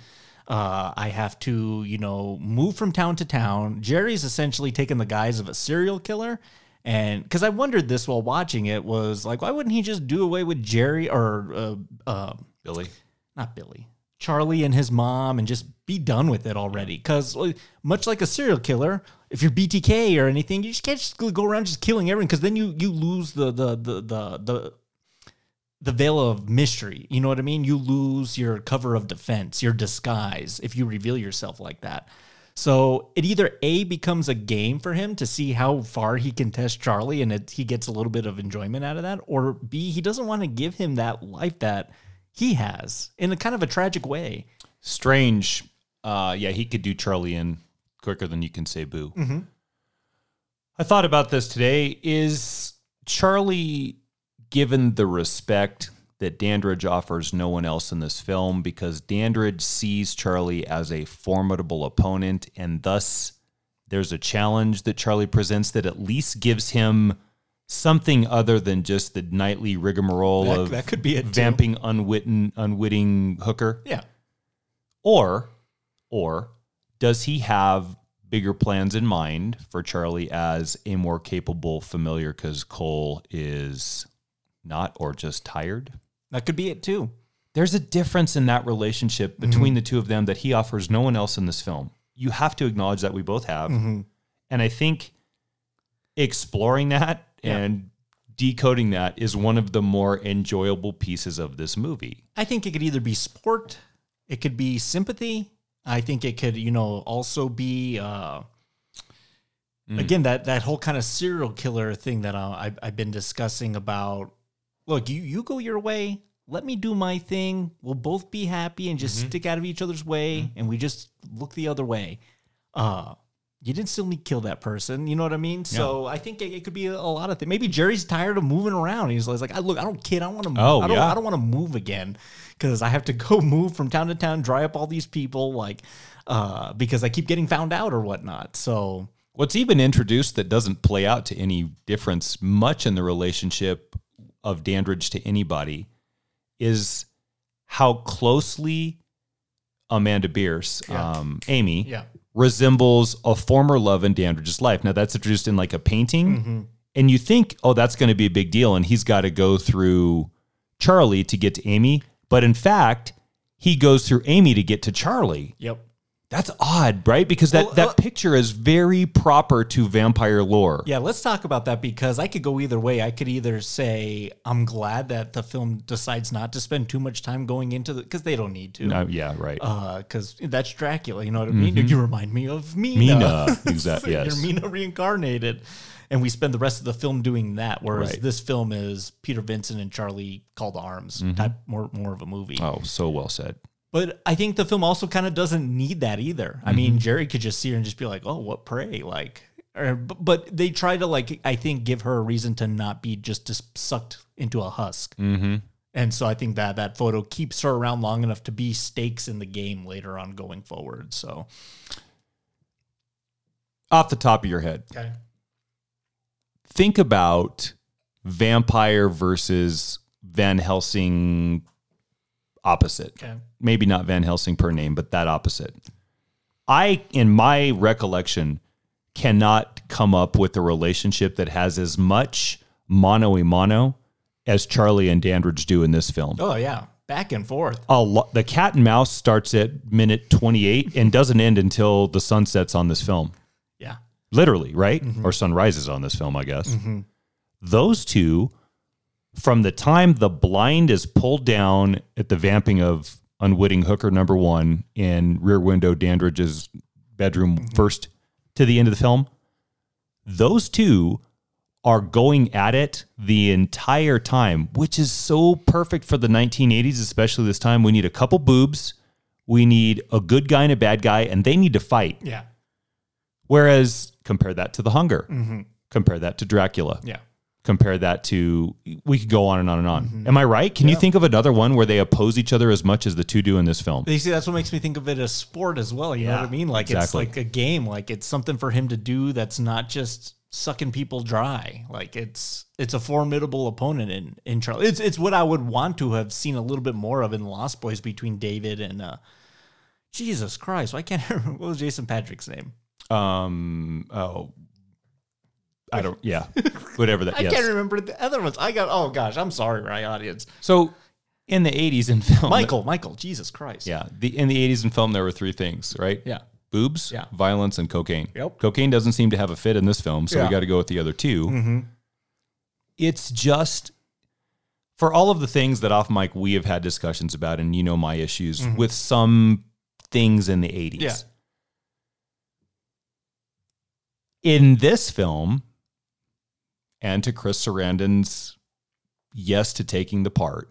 Uh, I have to, you know, move from town to town. Jerry's essentially taken the guise of a serial killer. And because I wondered this while watching it, was like, why wouldn't he just do away with Jerry or uh, uh, Billy. not Billy, Charlie and his mom, and just be done with it already. Because much like a serial killer, if you're BTK or anything, you just can't just go around just killing everyone. Because then you you lose the the the the the the veil of mystery. You know what I mean? You lose your cover of defense, your disguise, if you reveal yourself like that. So it either A becomes a game for him to see how far he can test Charlie and it, he gets a little bit of enjoyment out of that, or B, he doesn't want to give him that life that he has in a kind of a tragic way. Strange. Uh, yeah, he could do Charlie in quicker than you can say boo. Mm-hmm. I thought about this today. Is Charlie given the respect that Dandridge offers no one else in this film because Dandridge sees Charlie as a formidable opponent and thus there's a challenge that Charlie presents that at least gives him something other than just the nightly rigmarole That- of that could be it, too. vamping unwitting unwitting hooker Yeah. or or does he have bigger plans in mind for Charlie as a more capable familiar cuz Cole is not or just tired? That could be it too. There's a difference in that relationship mm-hmm. between the two of them that he offers no one else in this film. You have to acknowledge that we both have. Mm-hmm. And I think exploring that and decoding that is one of the more enjoyable pieces of this movie. I think it could either be sport, it could be sympathy. I think it could, you know, also be uh, again that that whole kind of serial killer thing that uh, I've, I've been discussing about. Look, you you go your way. Let me do my thing. We'll both be happy and just stick out of each other's way, and we just look the other way. Uh, you didn't still need to kill that person. You know what I mean? So I think it, it could be a, a lot of things. Maybe Jerry's tired of moving around. He's like, I look, I don't kid. I want to. Oh, I don't. yeah. I don't want to move again because I have to go move from town to town, dry up all these people, like, uh, because I keep getting found out or whatnot. So What's even introduced that doesn't play out to any difference much in the relationship of Dandridge to anybody is how closely Amanda Bearse, um, Amy, Yeah. resembles a former love in Dandridge's life. Now that's introduced in like a painting, and you think, oh, that's going to be a big deal, and he's got to go through Charlie to get to Amy, but in fact, he goes through Amy to get to Charlie. yep. That's odd, right? Because that, Well, that uh, picture is very proper to vampire lore. Yeah, let's talk about that because I could go either way. I could either say I'm glad that the film decides not to spend too much time going into the because they don't need to. Uh, yeah, right. because that's Dracula. You know what I mean? You remind me of Mina. Mina, exact- You're. Mina reincarnated, and we spend the rest of the film doing that. Whereas Right. this film is Peter Vincent and Charlie call to arms type more more of a movie. oh, so well said. But I think the film also kind of doesn't need that either. I mean, Jerry could just see her and just be like, "Oh, what prey?" Like, or, but, but they try to like, I think, give her a reason to not be just, just sucked into a husk. Mm-hmm. And so I think that that photo keeps her around long enough to be stakes in the game later on going forward. So Off the top of your head, okay, think about vampire versus Van Helsing opposite. okay, Maybe not Van Helsing per name, but that opposite. I, in my recollection, cannot come up with a relationship that has as much mono a mono as Charlie and Dandridge do in this film. oh yeah, back and forth. a lo- the cat and mouse starts at minute 28 and doesn't end until the sun sets on this film literally right? Mm-hmm. Or sun rises on this film i guess. Mm-hmm. Those two from the time the blind is pulled down at the vamping of unwitting hooker number one in rear window dandridge's bedroom mm-hmm. first to the end of the film those two are going at it the entire time, which is so perfect for the 1980s, especially this time. We need a couple boobs, we need a good guy and a bad guy, and they need to fight. yeah, Whereas, compare that to The Hunger, compare that to Dracula, yeah. compare that to, we could go on and on and on. Am I right? Can you think of another one where they oppose each other as much as the two do in this film? You see, that's what makes me think of it as sport as well. You know what I mean? Like exactly. it's like a game. Like it's something for him to do that's not just sucking people dry. Like it's it's a formidable opponent in in Charlie. It's it's what I would want to have seen a little bit more of in Lost Boys between David and uh Jesus Christ. Why can't I remember what was Jason Patric's name? Um, oh, I don't, yeah, whatever that, I yes. can't remember the other ones. I got oh gosh, I'm sorry, my audience. So, in the 80s in film, Michael, Michael, Jesus Christ. Yeah, the in the 80s in film there were three things, right? Yeah. Boobs, Yeah. violence, and cocaine. Yep. Cocaine doesn't seem to have a fit in this film, so Yeah. we got to go with the other 2 It's just for all of the things that off mic we have had discussions about, and you know my issues with some things in the 80s. Yeah. In this film, and to Chris Sarandon's yes to taking the part,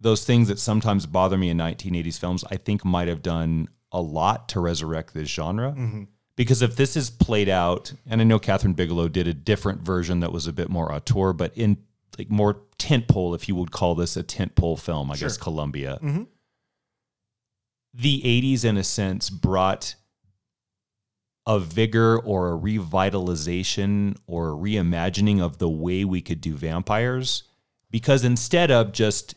those things that sometimes bother me in 1980s films, I think might have done a lot to resurrect this genre. Mm-hmm. Because if this is played out, and I know Kathryn Bigelow did a different version that was a bit more auteur, but in like more tentpole, if you would call this a tentpole film, I guess Columbia. Mm-hmm. The 80s, in a sense, brought a vigor or a revitalization or a reimagining of the way we could do vampires. Because instead of just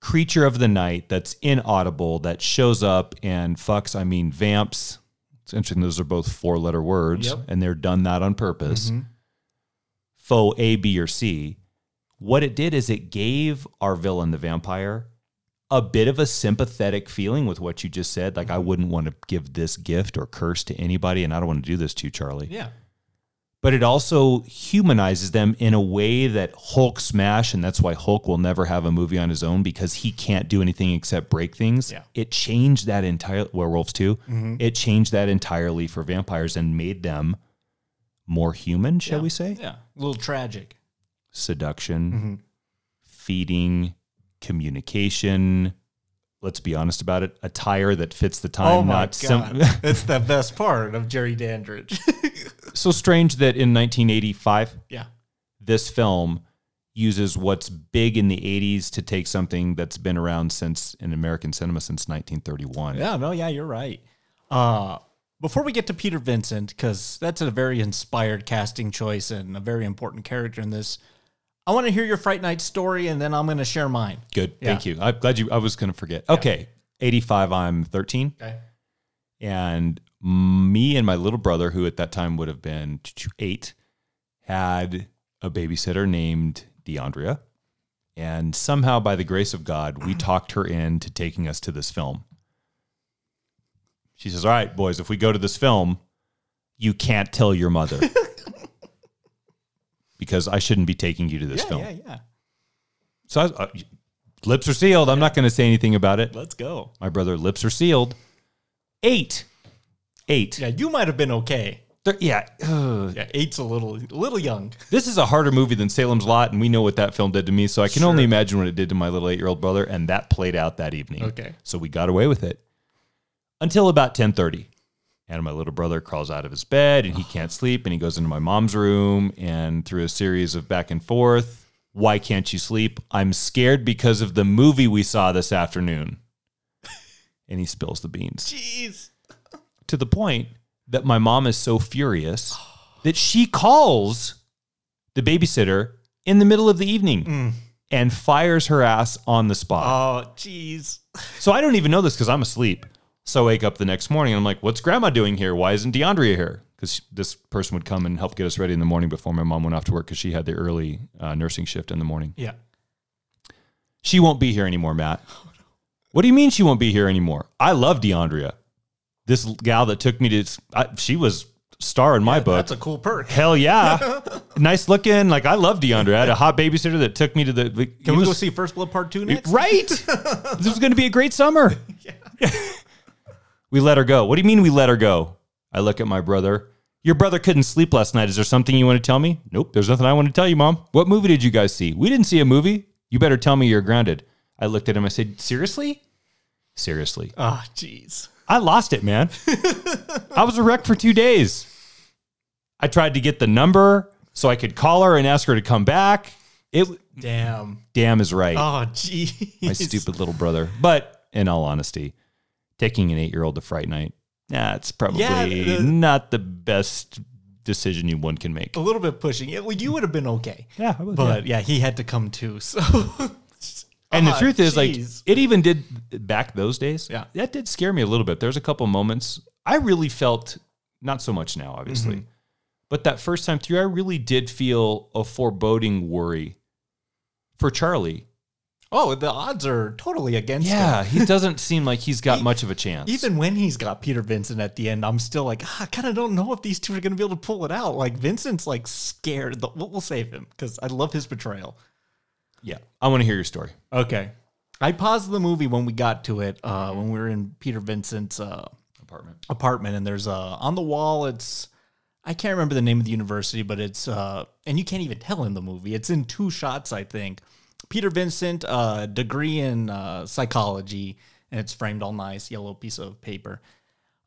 creature of the night that's inaudible, that shows up and fucks, I mean, vamps. It's interesting, those are both four letter words, Yep. and they're done that on purpose. Mm-hmm. Foe A, B, or C. What it did is it gave our villain, the vampire, a bit of a sympathetic feeling with what you just said. Like, I mm-hmm. wouldn't want to give this gift or curse to anybody, and I don't want to do this to you, Charlie Yeah. but it also humanizes them in a way that Hulk smash, and that's why Hulk will never have a movie on his own because he can't do anything except break things. Yeah. It changed that entire werewolves too. Mm-hmm. It changed that entirely for vampires and made them more human, shall we say? Yeah. A little tragic. Seduction, mm-hmm. feeding, communication. Let's be honest about it. Attire that fits the time. oh my god. It's the best part of Jerry Dandridge. so strange that in 1985 yeah. this film uses what's big in the 80s to take something that's been around since in American cinema since 1931. Yeah, no, yeah, you're right. Uh, before we get to Peter Vincent, because that's a very inspired casting choice and a very important character in this, I want to hear your Fright Night story, and then I'm going to share mine. Good. Yeah. Thank you. I'm glad you I was going to forget. Okay. 85 I'm 13 Okay. and me and my little brother who at that time would have been 8 had a babysitter named DeAndrea. And somehow by the grace of God, we talked her into taking us to this film. She says, "All right, boys, if we go to this film, you can't tell your mother." because I shouldn't be taking you to this Yeah, film. yeah, yeah. So I uh, lips are sealed. I'm not going to say anything about it. Let's go. My brother, lips are sealed. Eight. Eight. Yeah, you might have been okay. They're- yeah. ugh. Yeah, eight's a little, a little young. This is a harder movie than Salem's Lot, and we know what that film did to me. So I can only imagine what it did to my little eight-year-old brother, and that played out that evening. Okay. So we got away with it until about ten thirty, and my little brother crawls out of his bed and he can't sleep, and he goes into my mom's room, and through a series of back and forth, why can't you sleep? I'm scared because of the movie we saw this afternoon. And he spills the beans Jeez. to the point that my mom is so furious that she calls the babysitter in the middle of the evening mm. and fires her ass on the spot. Oh, jeez. so I don't even know this because I'm asleep. So I wake up the next morning and I'm like, what's grandma doing here? Why isn't DeAndrea here? Because this person would come and help get us ready in the morning before my mom went off to work because she had the early uh, nursing shift in the morning. Yeah. She won't be here anymore, Matt. What do you mean she won't be here anymore? I love DeAndrea. This gal that took me to, I, she was star in my book. That's a cool perk. Hell yeah. nice looking. Like, I love DeAndrea. I had a hot babysitter that took me to the. like, Can we go see First Blood Part 2 next? Right. this was going to be a great summer. we let her go. What do you mean we let her go? I look at my brother. Your brother couldn't sleep last night. Is there something you want to tell me? Nope. There's nothing I want to tell you, mom. What movie did you guys see? We didn't see a movie. You better tell me you're grounded. I looked at him. I said, seriously? Seriously. Oh, jeez. I lost it, man. I was a wreck for two days. I tried to get the number so I could call her and ask her to come back. It Damn. damn is right Oh, jeez. my stupid little brother. But in all honesty, taking an eight year old to Fright Night, nah, it's probably Yeah, the- not the best decision you one can make. A little bit pushing. Yeah, well, you would have been okay. Yeah, I would, But yeah, he had to come too. So. And the Ah, truth is, like, it even did back those days. Yeah. that did scare me a little bit. There's a couple moments I really felt, not so much now, obviously, Mm-hmm. but that first time through, I really did feel a foreboding worry for Charlie. Oh, the odds are totally against Yeah, him. he doesn't seem like he's got much of a chance. Even when he's got Peter Vincent at the end, I'm still like, ah, I kind of don't know if these two are going to be able to pull it out. Like Vincent's like scared. The- We'll, we'll save him because I love his portrayal. yeah, I want to hear your story. Okay. I paused the movie when we got to it, uh, when we were in Peter Vincent's uh, Apartment. apartment, and there's a on the wall. It's I can't remember the name of the university, but it's uh, and you can't even tell in the movie. It's in two shots, I think. Peter Vincent, uh, degree in uh, psychology, and it's framed all nice, yellow piece of paper.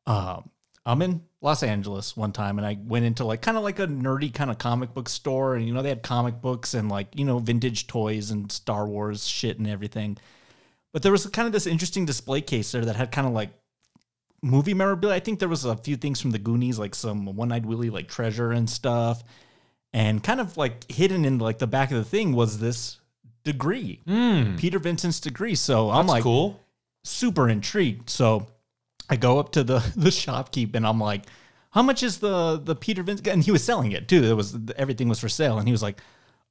Um, I'm in Los Angeles one time, and I went into like kind of like a nerdy kind of comic book store, and you know they had comic books and like you know vintage toys and Star Wars shit and everything. But there was kind of this interesting display case there that had kind of like movie memorabilia. I think there was a few things from the Goonies, like some One Eyed Willie like treasure and stuff, and kind of like hidden in like the back of the thing was this degree, Peter Vincent's degree. So I'm. That's like cool. super intrigued. So I go up to the the shopkeep and I'm like, "How much is the the Peter Vincent?" And he was selling it too. It was everything was for sale, and he was like,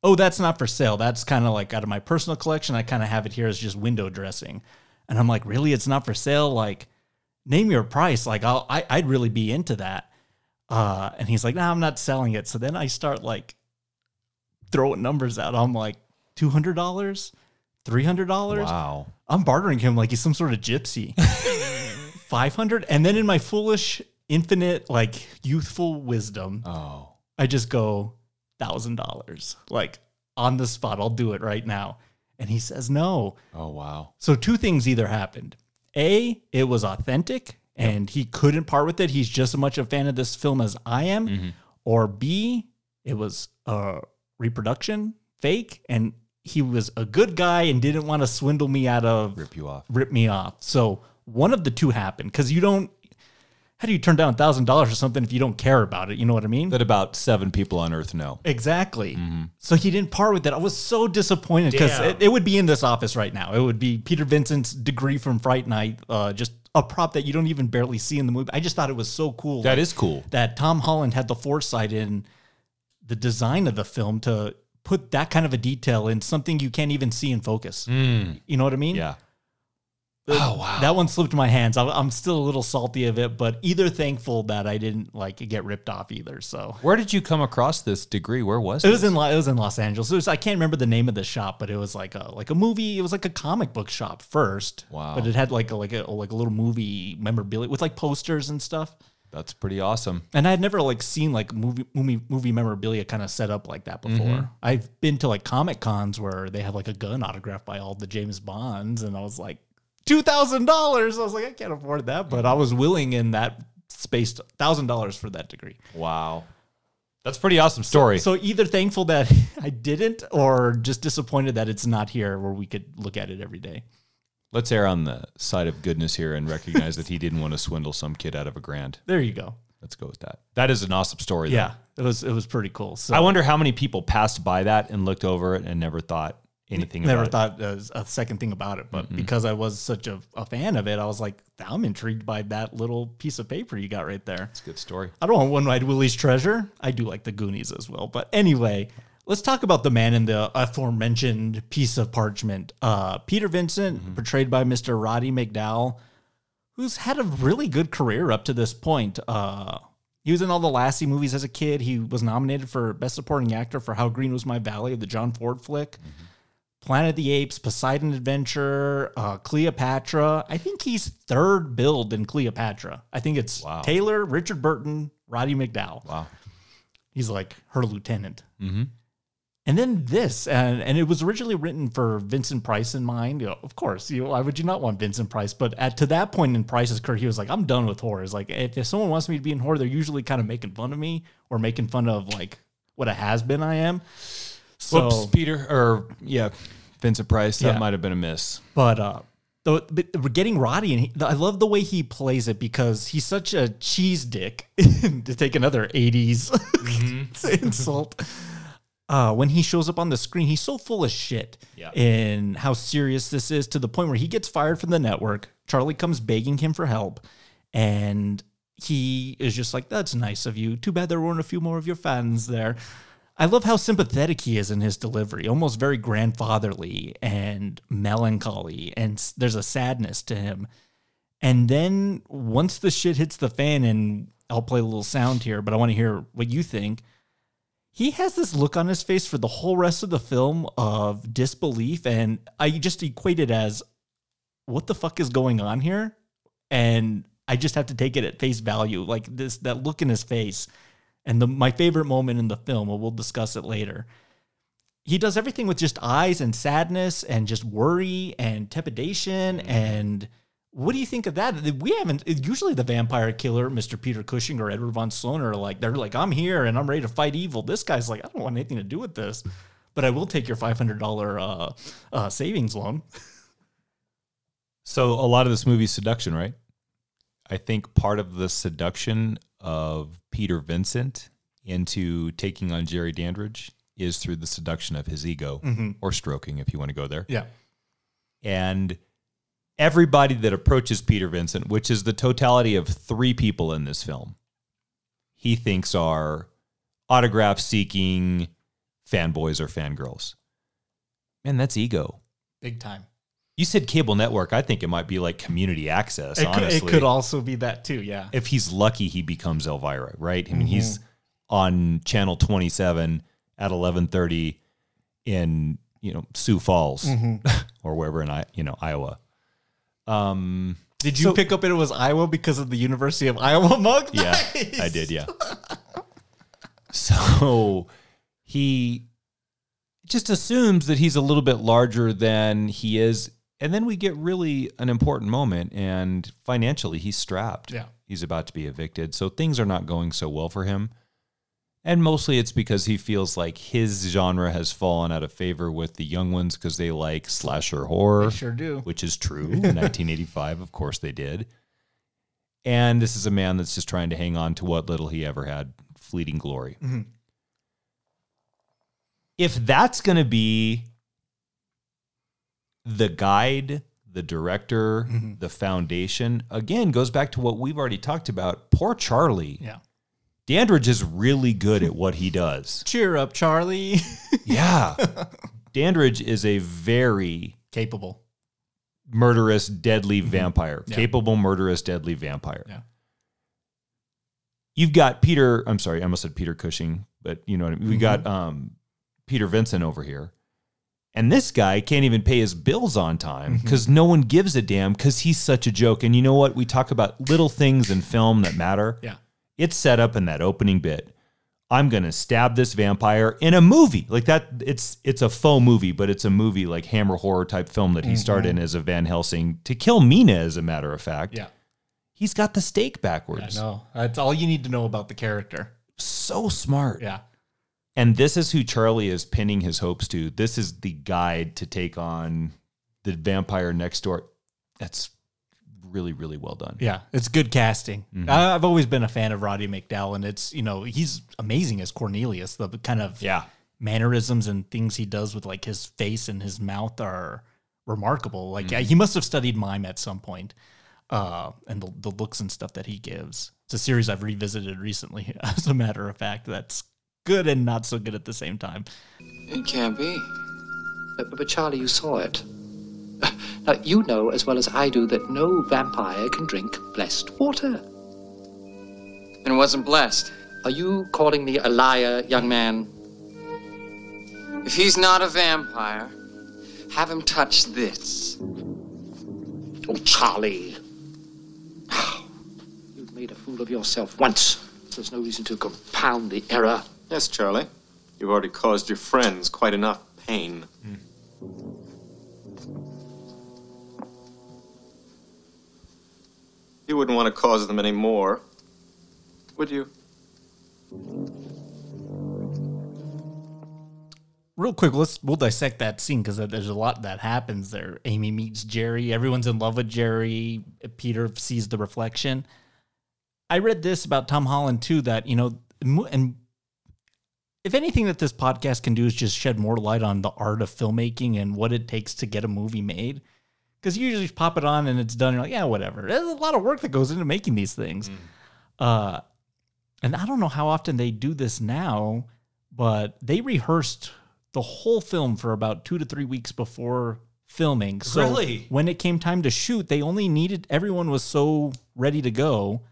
"Oh, that's not for sale. That's kind of like out of my personal collection. I kind of have it here as just window dressing." And I'm like, "Really? It's not for sale? Like, name your price. Like, I'll I, I'd really be into that." Uh, and he's like, "No, I'm not selling it." So then I start like throwing numbers out. I'm like, two hundred dollars, three hundred dollars. Wow. I'm bartering him like he's some sort of gypsy. 500 and then in my foolish infinite like youthful wisdom Oh. I just go $1000 like on the spot I'll do it right now and he says no Oh wow. so two things either happened A it was authentic and he couldn't part with it he's just as much a fan of this film as I am mm-hmm. or B it was a reproduction fake and he was a good guy and didn't want to swindle me out of Rip you off. rip me off. So one of the two happened because you don't. How do you turn down a thousand dollars or something if you don't care about it? You know what I mean? That about seven people on Earth know. exactly. So he didn't part with that. I was so disappointed because it, it would be in this office right now. It would be Peter Vincent's degree from Fright Night, uh, just a prop that you don't even barely see in the movie. I just thought it was so cool. That like, is cool. that Tom Holland had the foresight in the design of the film to put that kind of a detail in something you can't even see in focus. Mm. You know what I mean? Yeah. Oh wow, that one slipped my hands. I'm, I'm still a little salty of it, but either thankful that I didn't like get ripped off either. So Where did you come across this degree? Where was it was in it was in Los Angeles. It was, I can't remember the name of the shop, but it was like a like a movie. It was like a comic book shop first. Wow. But it had like a like a like a little movie memorabilia with like posters and stuff. That's pretty awesome. And I had never like seen like movie movie movie memorabilia kind of set up like that before. Mm-hmm. I've been to like comic cons where they have like a gun autographed by all the James Bonds, and I was like two thousand dollars. I was like, I can't afford that, but I was willing in that space thousand dollars for that degree. Wow. That's a pretty awesome story. So either thankful that I didn't, or just disappointed that it's not here where we could look at it every day. Let's err on the side of goodness here and recognize that he didn't want to swindle some kid out of a grand. There you go. Let's go with that. That is an awesome story. though. Yeah, it was it was pretty cool. So I wonder how many people passed by that and looked over it and never thought anything never about it. thought uh, a second thing about it, but because I was such a, a fan of it, I was like, I'm intrigued by that little piece of paper you got right there. It's a good story. I don't want One Eyed Willie's treasure. I do like the Goonies as well. But anyway, let's talk about the man in the aforementioned piece of parchment. Uh, Peter Vincent, portrayed by Mr. Roddy McDowall, who's had a really good career up to this point. Uh, he was in all the Lassie movies as a kid. He was nominated for Best Supporting Actor for How Green Was My Valley, the John Ford flick. Planet of the Apes, Poseidon Adventure, uh, Cleopatra. I think he's third billed in Cleopatra. I think it's Wow. Taylor, Richard Burton, Roddy McDowall. Wow. He's like her lieutenant. Mm-hmm. And then this, and, and it was originally written for Vincent Price in mind. You know, of course, you why would you not want Vincent Price? But at to that point in Price's career, he was like, "I'm done with horror." It's like if, if someone wants me to be in horror, they're usually kind of making fun of me or making fun of like what a has been I am. So, Whoops, Peter, or yeah, Vincent Price. That Yeah. might have been a miss. but uh, the, but we're getting Roddy, and he, I love the way he plays it because he's such a cheese dick. to take another '80s insult, uh, when he shows up on the screen, he's so full of shit Yeah. in how serious this is to the point where he gets fired from the network. Charlie comes begging him for help, and he is just like, "That's nice of you. Too bad there weren't a few more of your fans there." I love how sympathetic he is in his delivery, almost very grandfatherly and melancholy, and there's a sadness to him. And then once the shit hits the fan, and I'll play a little sound here, but I want to hear what you think. He has this look on his face for the whole rest of the film of disbelief, and I just equate it as, "What the fuck is going on here?" And I just have to take it at face value, like this that look in his face And the my favorite moment in the film, well, we'll discuss it later. He does everything with just eyes and sadness and just worry and trepidation. Mm-hmm. And what do you think of that? We haven't usually the vampire killer, Mr. Peter Cushing or Edward Van Sloan, are like they're like, I'm here and I'm ready to fight evil. This guy's like, I don't want anything to do with this, but I will take your five hundred dollar uh, uh, savings loan. So a lot of this movie seduction, right? I think part of the seduction of Peter Vincent into taking on Jerry Dandridge is through the seduction of his ego or stroking, if you want to go there. Yeah. And everybody that approaches Peter Vincent, which is the totality of three people in this film, he thinks are autograph seeking fanboys or fangirls. Man, that's ego. Big time. You said cable network. I think it might be like community access, It could, honestly. it could also be that too. Yeah. if he's lucky, he becomes Elvira, right? I mean, he's mm-hmm. on channel 27 at 1130 in, you know, Sioux Falls mm-hmm. or wherever in, I, you know, Iowa. Um, Did you So- pick up it was Iowa because of the University of Iowa mug? Yeah, I did. Yeah. so he just assumes that he's a little bit larger than he is. And then we get really an important moment, and financially, he's strapped. Yeah. He's about to be evicted. So things are not going so well for him. And mostly it's because he feels like his genre has fallen out of favor with the young ones because they like slasher horror Sure do. which is true. In 1985, of course, they did. And this is a man that's just trying to hang on to what little he ever had fleeting glory. Mm-hmm. If that's going to be the guide, the director, mm-hmm. the foundation, again, goes back to what we've already talked about. Poor Charlie. Yeah. Dandridge is really good at what he does. Cheer up, Charlie. Yeah. Dandridge is a very Capable. murderous, deadly mm-hmm. vampire, Yeah. capable, murderous, deadly vampire. Yeah. You've got Peter. I'm sorry, I almost said Peter Cushing, but you know what I mean. We mm-hmm. got um, Peter Vincent over here, and this guy can't even pay his bills on time mm-hmm. because no one gives a damn because he's such a joke. And you know what? We talk about little things in film that matter. Yeah. It's set up in that opening bit. I'm gonna stab this vampire in a movie like that. It's it's a faux movie, but it's a movie like Hammer horror type film that he mm-hmm. starred in as a Van Helsing to kill Mina. As a matter of fact, Yeah. he's got the stake I backwards. know. That's all you need to know about the character. So smart. Yeah. And this is who Charlie is pinning his hopes to. This is the guide to take on the vampire next door. That's really really well done. Yeah. It's good casting. I, I've always been a fan of Roddy McDowall, and it's, you know, he's amazing as Cornelius. The kind of Yeah. mannerisms and things he does with like his face and his mouth are remarkable. Like he must have studied mime at some point, uh, and the, the looks and stuff that he gives. It's a series I've revisited recently, as a matter of fact. That's good and not so good at the same time. It can't be. But, but Charlie, you saw it. Now, uh, you know as well as I do that no vampire can drink blessed water. And it wasn't blessed. Are you calling me a liar, young man? If he's not a vampire, have him touch this. Oh, Charlie. You've made a fool of yourself once. There's no reason to compound the error. Yes, Charlie. You've already caused your friends quite enough pain. Hmm. You wouldn't want to cause them any more, would you? Real quick, let's we'll dissect that scene because there's a lot that happens there. Amy meets Jerry. Everyone's in love with Jerry. Peter sees the reflection. I read this about Tom Holland too. That you know, and if anything that this podcast can do is just shed more light on the art of filmmaking and what it takes to get a movie made. Because you usually just pop it on and it's done. You're like, yeah, whatever. There's a lot of work that goes into making these things. Uh, and I don't know how often they do this now, but they rehearsed the whole film for about two to three weeks before filming. So Really? when it came time to shoot, they only needed everyone was so ready to go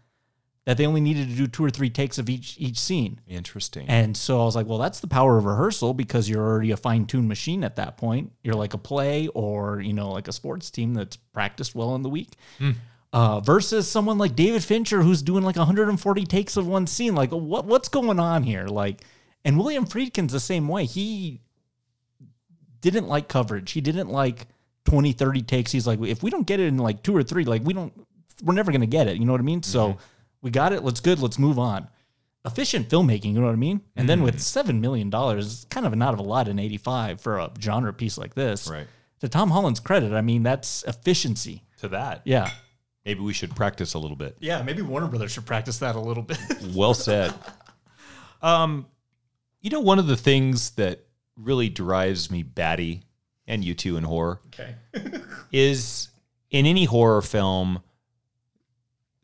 that they only needed to do two or three takes of each each scene. Interesting. And so I was like, well, that's the power of rehearsal because you're already a fine tuned machine at that point. You're like a play or, you know, like a sports team that's practiced well in the week. Uh, versus someone like David Fincher who's doing like 140 takes of one scene. Like, what what's going on here? Like, and William Friedkin's the same way. He didn't like coverage. He didn't like 20, 30 takes. He's like, if we don't get it in like two or three, like we don't, we're never gonna get it. You know what I mean? So we got it. Let's good. Let's move on. Efficient filmmaking. You know what I mean? And then with seven million dollars, it's kind of not of a lot in '85 for a genre piece like this. Right. To Tom Holland's credit, I mean that's efficiency. To that. Yeah. Maybe we should practice a little bit. Yeah. Maybe Warner Brothers should practice that a little bit. Well said. um, you know, one of the things that really drives me batty, and you too in horror, okay. is in any horror film,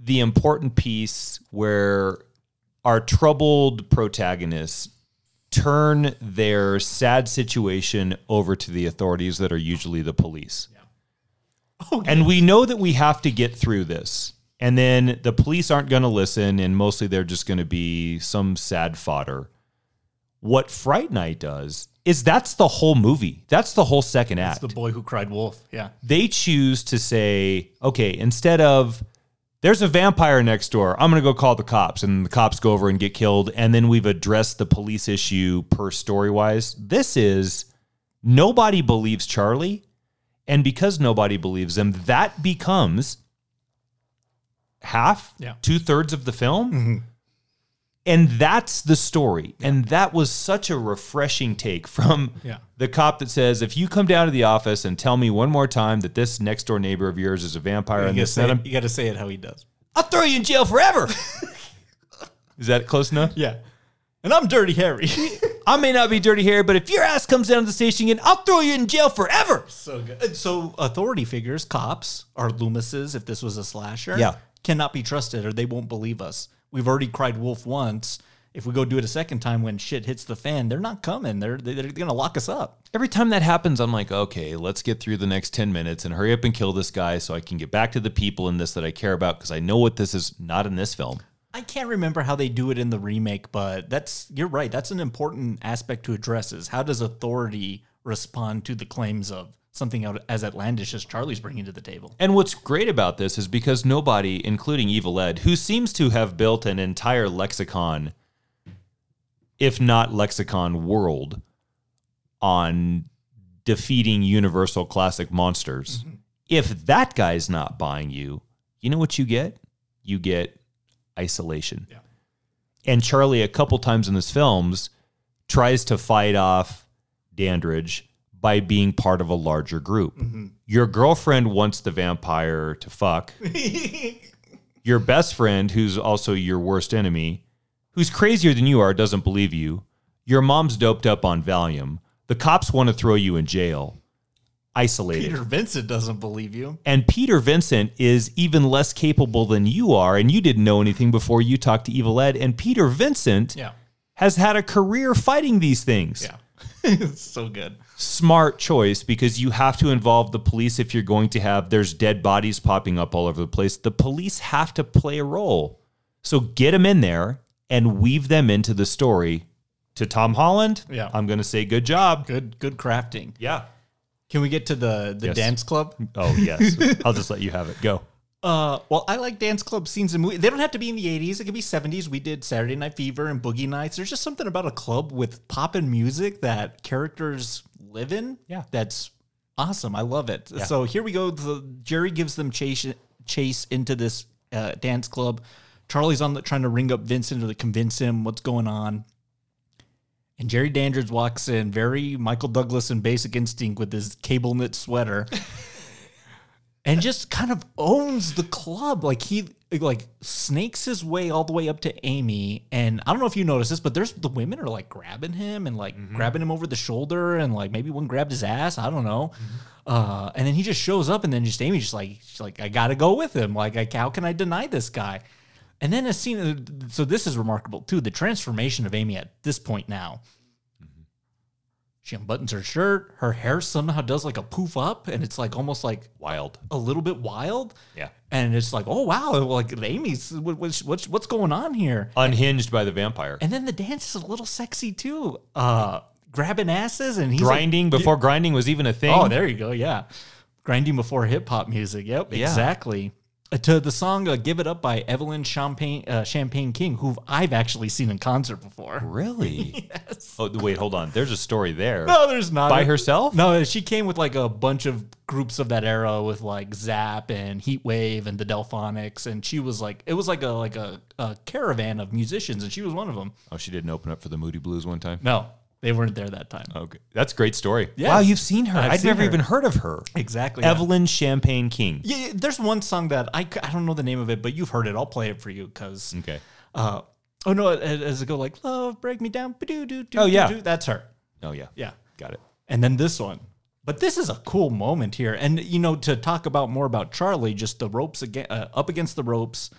the important piece where our troubled protagonists turn their sad situation over to the authorities that are usually the police. Oh, and we know that we have to get through this. And then the police aren't going to listen, and mostly they're just going to be some sad fodder. What Fright Night does is that's the whole movie. That's the whole second act the boy who cried wolf. Yeah. they choose to say, okay, instead of there's a vampire next door, I'm going to go call the cops, and the cops go over and get killed, and then we've addressed the police issue per story wise. This is nobody believes Charlie, and because nobody believes him, that becomes half, Yeah. two thirds of the film. Mm-hmm. And that's the story. And that was such a refreshing take from Yeah. the cop that says, if you come down to the office and tell me one more time that this next door neighbor of yours is a vampire You and this, you gotta say it how he does. I'll throw you in jail forever. is that close enough? Yeah. And I'm Dirty Harry. I may not be dirty hair, but if your ass comes down to the station again, I'll throw you in jail forever. so good. And So authority figures, cops, are Loomises, if this was a slasher, Yeah. cannot be trusted or they won't believe us. We've already cried wolf once. If we go do it a second time when shit hits the fan, they're not coming. They're they're, gonna lock us up. Every time that happens, I'm like, okay, let's get through the next 10 minutes and hurry up and kill this guy so I can get back to the people in this that I care about because I know what this is not in this film. I can't remember how they do it in the remake, but that's you're right. That's an important aspect to address is how does authority respond to the claims of something out as outlandish as Charlie's bringing to the table? And what's great about this is because nobody, including Evil Ed, who seems to have built an entire lexicon, if not lexicon world, on defeating universal classic monsters. Mm-hmm. If that guy's not buying you, you know what you get? You get isolation. And Charlie, a couple times in this films, tries to fight off Dandridge by being part of a larger group. Your girlfriend wants the vampire to fuck. your best friend, who's also your worst enemy, who's crazier than you are, doesn't believe you. Your mom's doped up on Valium. The cops want to throw you in jail. Isolated. Peter Vincent doesn't believe you. And Peter Vincent is even less capable than you are, and you didn't know anything before you talked to Evil Ed. And Peter Vincent Yeah. has had a career fighting these things. Yeah. It's so good. Smart choice because you have to involve the police if you're going to have there's dead bodies popping up all over the place. The police have to play a role. So get them in there and weave them into the story. To Tom Holland, Yeah. I'm going to say good job. Good good crafting. Yeah. Can we get to the the Yes. dance club? Oh, yes. I'll just let you have it. Go. Uh, well, I like dance club scenes in movies. They don't have to be in the 80s. It could be 70s. We did Saturday Night Fever and Boogie Nights. There's just something about a club with poppin' music that characters live in. Yeah. That's awesome. I love it. So here we go. The, Jerry gives them chase chase into this uh, dance club. Charlie's on the, trying to ring up Vincent to convince him what's going on. And Jerry Dandridge walks in, very Michael Douglas and Basic Instinct with his cable knit sweater and just kind of owns the club. Like he like snakes his way all the way up to Amy. And I don't know if you noticed this, but there's the women are like grabbing him and like mm-hmm. grabbing him over the shoulder and like maybe one grabbed his ass. I don't know. Mm-hmm. Uh, and then he just shows up and then just Amy just like like I gotta go with him. Like I, how can I deny this guy? And then a scene. Uh, so this is remarkable too. The transformation of Amy at this point now. She unbuttons her shirt. Her hair somehow does like a poof up, and it's like almost like Wild. a little bit wild. Yeah. And it's like, oh wow, like Amy's what, what's what's what's going on here? Unhinged by the vampire. And then the dance is a little sexy too. Uh, grabbing asses and he's like- grinding before grinding was even a thing. oh, there you go. Yeah, grinding before hip hop music. Yep, Yeah. exactly. Uh, to the song uh, "Give It Up" by Evelyn Champagne uh, Champagne King, who I've actually seen in concert before. Really? yes. Oh, wait, hold on. There's a story there. No, there's not. By herself? No, she came with like a bunch of groups of that era with like Zapp and Heatwave and the Delfonics, and she was like, it was like a like a, a caravan of musicians, and she was one of them. Oh, she didn't open up for the Moody Blues one time? No, they weren't there that time. Okay. That's a great story. Yes. Wow, you've seen her. I've I'd seen never her. even heard of her. Exactly. yeah. Evelyn Champagne King. Yeah, yeah, there's one song that I, c- I don't know the name of it, but you've heard it. I'll play it for you because. Okay. Uh, oh no! As as it go like love, break me down. ba-doo-doo-doo-doo-doo," Oh, yeah. that's her. Oh, yeah. Yeah. Got it. And then this one. But this is a cool moment here. And, you know, to talk about more about Charlie, just the ropes again, uh, up against the ropes.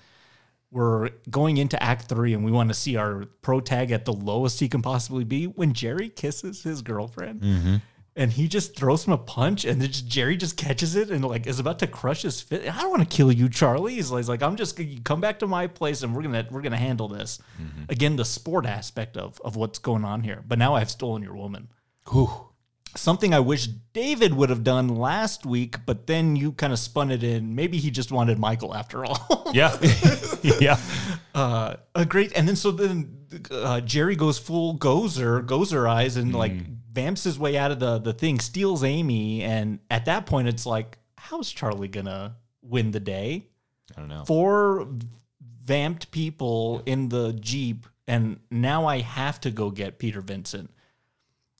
We're going into act three and we want to see our pro tag at the lowest he can possibly be when Jerry kisses his girlfriend. Mm-hmm. And he just throws him a punch, and then just, Jerry just catches it and like is about to crush his fist. I don't want to kill you, Charlie. He's like, he's like, I'm just gonna come back to my place, and we're gonna we're gonna handle this. Mm-hmm. Again, the sport aspect of of what's going on here. But now I've stolen your woman something I wish David would have done last week, but then you kind of spun it in. Maybe he just wanted Michael after all. Yeah. yeah. uh, a great, and then so then uh, Jerry goes full Gozer, Gozer eyes, and like vamps his way out of the the thing, steals Amy, and at that point it's like, how's Charlie gonna win the day? I don't know. Four vamped people in the jeep, and now I have to go get Peter Vincent.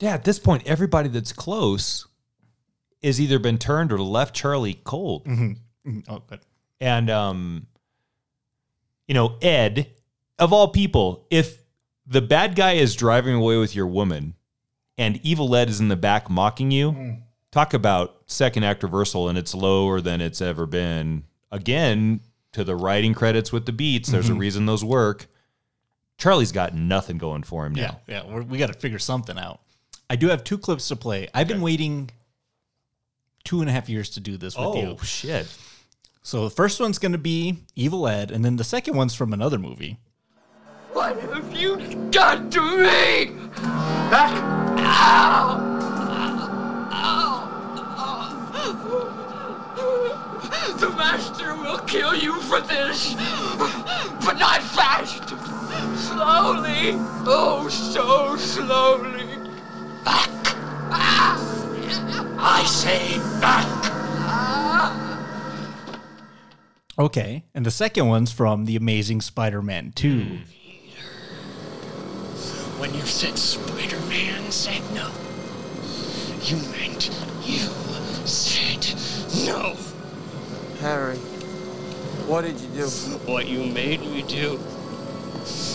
Yeah, at this point, everybody that's close has either been turned or left Charlie cold. Mhm. Oh, good. And um, you know, Ed, of all people, if the bad guy is driving away with your woman and evil Ed is in the back mocking you, talk about second act reversal and it's lower than it's ever been. Again, to the writing credits with the beats, there's a reason those work. Charlie's got nothing going for him now. Yeah, yeah, we got to figure something out. I do have two clips to play. I've been waiting two and a half years to do this with you. Oh shit. So the first one's going to be Evil Ed, and then the second one's from another movie. What have you done to me? Back! Ow! Ow! The master will kill you for this, but not fast. Slowly, oh, so slowly. Back! I say back! Okay, and the second one's from The Amazing Spider-Man 2. When you said Spider Man said no, you meant you said no. Harry, what did you do? What you made me do.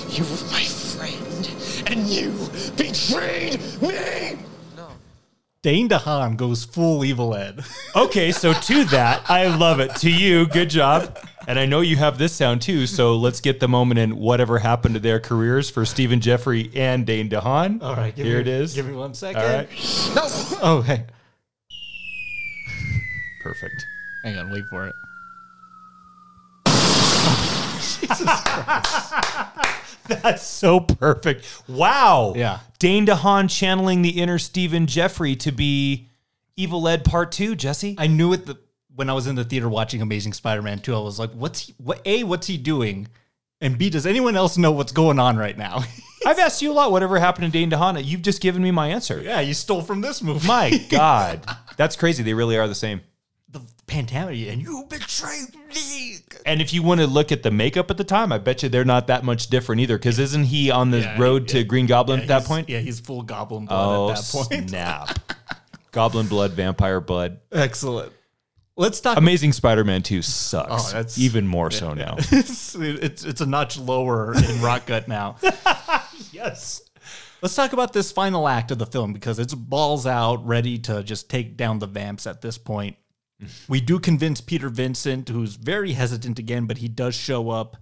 You were my friend, and you betrayed me! Dane DeHaan goes full Evil Ed. Okay, so to that, I love it. To you, good job. And I know you have this sound too, so let's get the moment in whatever happened to their careers for Stephen Geoffreys and Dane DeHaan. All right, here me- it is. give me one second. All right, No! Oh, hey. perfect. Hang on, wait for it. That's so perfect. Wow. Yeah. Dane DeHaan channeling the inner Stephen Geoffreys to be Evil Ed Part Two. Jesse, I knew it the, when I was in the theater watching Amazing Spider-Man 2. I was like, what's he, what, A, what's he doing? And B, does anyone else know what's going on right now? I've asked you a lot. Whatever happened to Dane DeHaan? You've just given me my answer. yeah, you stole from this movie. My God, that's crazy. They really are the same. The Pantera, and you betrayed me. And if you want to look at the makeup at the time, I bet you they're not that much different either. Because isn't he on the Yeah, road to. Green Goblin Yeah, at that point? Yeah, he's full goblin blood Oh, at that point. snap. Goblin blood, vampire blood. Excellent. Let's talk. Amazing Spider-Man 2 sucks. Oh, that's- Even more so now. it's, it's it's a notch lower in rock gut now. yes. Let's talk about this final act of the film because it's balls out, ready to just take down the vamps at this point. We do convince Peter Vincent, who's very hesitant again, but he does show up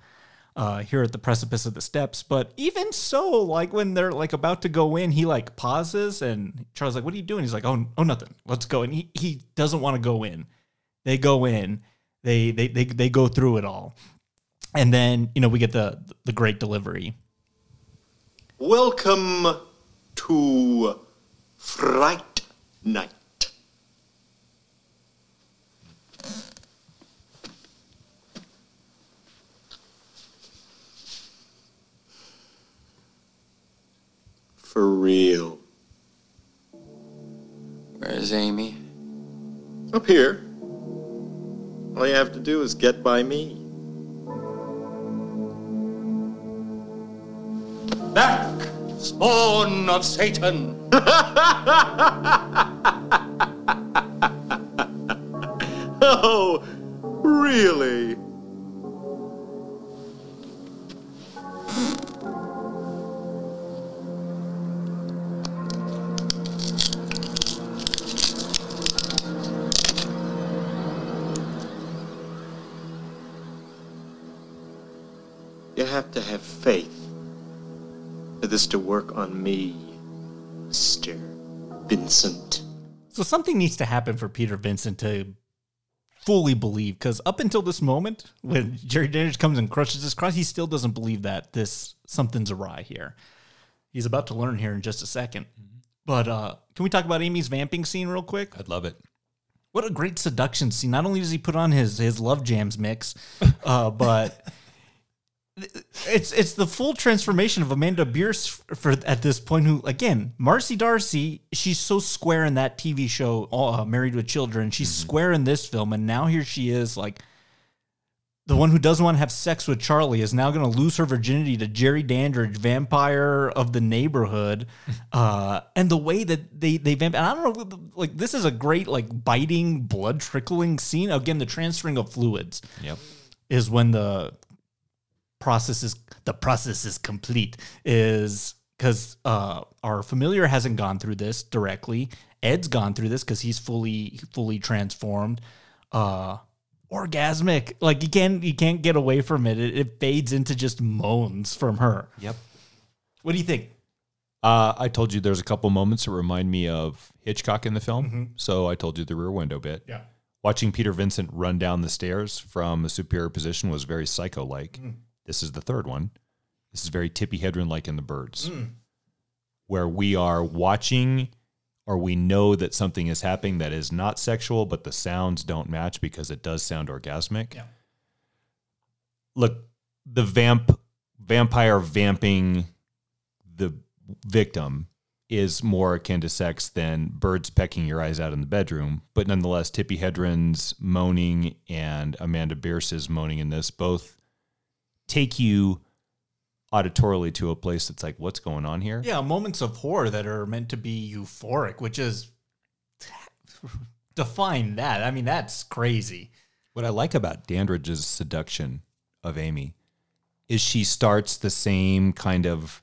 uh, here at the precipice of the steps. But even so, like when they're like about to go in, he like pauses and Charles like, "What are you doing?" He's like, "Oh, oh, nothing. Let's go." And he he doesn't want to go in. They go in. They they they they go through it all, and then you know we get the the great delivery. Welcome to Fright Night. For real. Where's Amy? Up here. All you have to do is get by me. Back, spawn of Satan! Oh, really? On me, Mr. Vincent. So something needs to happen for Peter Vincent to fully believe, because up until this moment, when Jerry Dandridge comes and crushes his cross, he still doesn't believe that this something's awry here. He's about to learn here in just a 2nd But uh, can we talk about Amy's vamping scene real quick? I'd love it. What a great seduction scene! Not only does he put on his his love jams mix, uh, but it's it's the full transformation of Amanda Bearse for at this point. Who again, Marcy D'Arcy, she's so square in that TV show, uh, Married with Children. She's square in this film, and now here she is, like the one who doesn't want to have sex with Charlie is now going to lose her virginity to Jerry Dandridge, vampire of the neighborhood. Uh, and the way that they they vamp, and I don't know, like this is a great like biting, blood trickling scene. Again, the transferring of fluids Yep. is when the process is the process is complete is because uh, our familiar hasn't gone through this directly. Ed's gone through this because he's fully fully transformed. Uh, orgasmic, like you can't you can't get away from it. it. It fades into just moans from her. Yep. What do you think? Uh, I told you there's a couple moments that remind me of Hitchcock in the film. So I told you the rear window bit. Yeah. Watching Peter Vincent run down the stairs from a superior position was very psycho like. This is the third one. This is very Tippi Hedren like in The Birds, hmm. where we are watching or we know that something is happening that is not sexual, but the sounds don't match because it does sound orgasmic. Yeah. Look, the vamp vampire vamping the victim is more akin to sex than birds pecking your eyes out in the bedroom. But nonetheless, Tippi Hedren's moaning and Amanda Bearse's moaning in this both take you auditorily to a place that's like, what's going on here? Yeah, moments of horror that are meant to be euphoric, which is define that. I mean, that's crazy. What I like about Dandridge's seduction of Amy is she starts the same kind of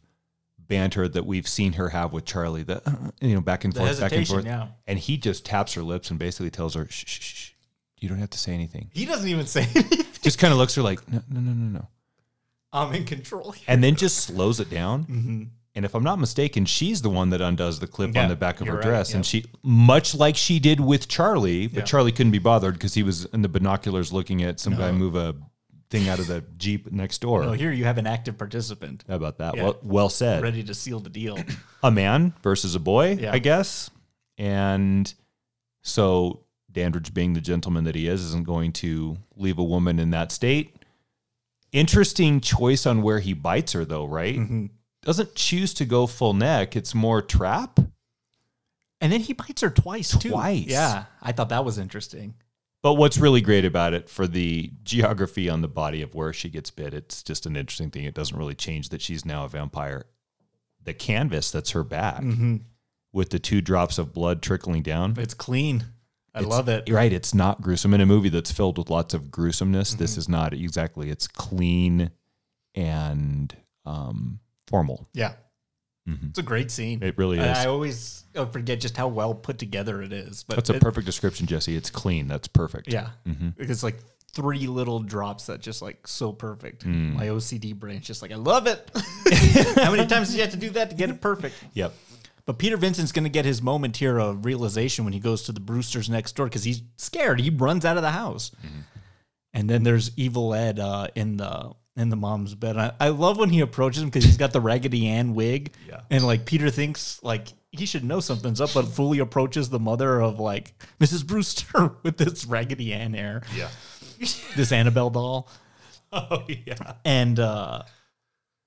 banter that we've seen her have with Charlie, the uh, you know back and The forth, back and forth, yeah. and he just taps her lips and basically tells her, shh, shh, shh, you don't have to say anything. He doesn't even say anything. Just kind of looks her like, no, no, no, no, no, I'm in control. Here. and then just slows it down. Mhm. And if I'm not mistaken, she's the one that undoes the clip Yeah, on the back of her right, dress, yep. and she, much like she did with Charlie, but Yeah. Charlie couldn't be bothered because he was in the binoculars looking at some guy move a thing out of the jeep next door. No, here you have an active participant How about that? Yeah. Well, well said. ready to seal the deal. A man versus a boy. I guess. And so Dandridge, being the gentleman that he is, isn't going to leave a woman in that state. Interesting choice on where he bites her, though, right? Mm-hmm. Doesn't choose to go full neck. It's more trap. And then he bites her twice, too. Twice. Yeah, I thought that was interesting. But what's really great about it for the geography on the body of where she gets bit, it's just an interesting thing. It doesn't really change that she's now a vampire. The canvas that's her back Mhm. with the two drops of blood trickling down. It's clean. I It's- love it. Right. It's not gruesome. In a movie that's filled with lots of gruesomeness, Mm-hmm. this is not exactly. It's clean and um, formal. Yeah. Mhm. It's a great scene. It really is. I always uh, forget just how well put together it is. But That's a it- perfect description, Jesse. It's clean. That's perfect. Yeah. Mhm. It's like three little drops that just like so perfect. Mm. My OCD brain's just like, I love it. how many times did you have to do that to get it perfect? Yep. But Peter Vincent's going to get his moment here of realization when he goes to the Brewsters next door because he's scared. He runs out of the house, and then there's Evil Ed uh, in the in the mom's bed. I, I love when he approaches him because he's got the Raggedy Ann wig, Yeah. and like Peter thinks like he should know something's up, but fully approaches the mother of like Mrs. Brewster with this Raggedy Ann hair, Yeah. this Annabelle doll Oh yeah. and uh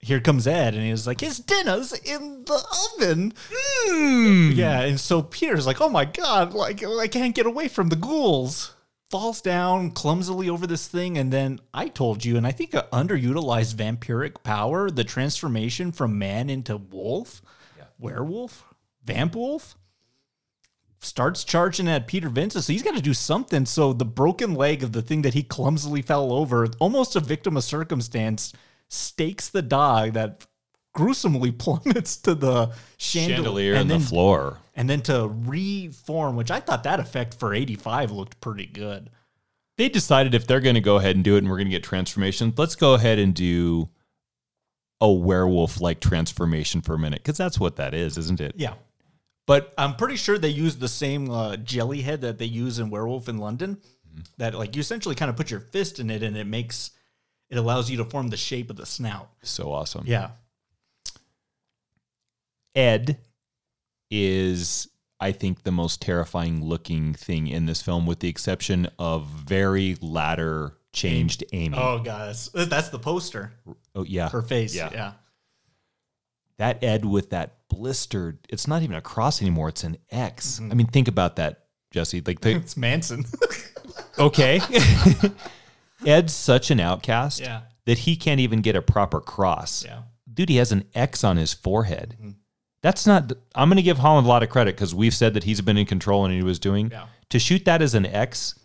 here comes Ed, and he was like, his dinner's in the oven. Hmm. Yeah, and so Peter's like, oh my god, like I can't get away from the ghouls. Falls down clumsily over this thing, and then I told you, and I think a underutilized vampiric power, the transformation from man into wolf, werewolf, vamp wolf, starts charging at Peter Vincent. So he's got to do something. So the broken leg of the thing that he clumsily fell over, almost a victim of circumstance, stakes the dog that gruesomely plummets to the chandelier, Chandelier and then the floor. and then to reform, which I thought that effect for 85 looked pretty good. They decided if they're going to go ahead and do it and we're going to get transformation, let's go ahead and do a werewolf like transformation for a minute because that's what that is, isn't it? Yeah. But I'm pretty sure they use the same uh, jelly head that they use in Werewolf in London. That like you essentially kind of put your fist in it and it makes it allows you to form the shape of the snout. so awesome. Yeah. Ed is, I think, the most terrifying looking thing in this film, with the exception of very latter changed Amy. Oh god, that's, that's the poster. Oh, yeah. Her face. Yeah. Yeah. That Ed with that blistered, it's not even a cross anymore, it's an X. Mm-hmm. I mean, think about that, Jesse. Like, the, It's Manson. okay. Ed's such an outcast Yeah. that he can't even get a proper cross. yeah. Dude, he has an X on his forehead. Mm-hmm. That's not. I'm going to give Holland a lot of credit because we've said that he's been in control and he was doing. Yeah. To shoot that as an X,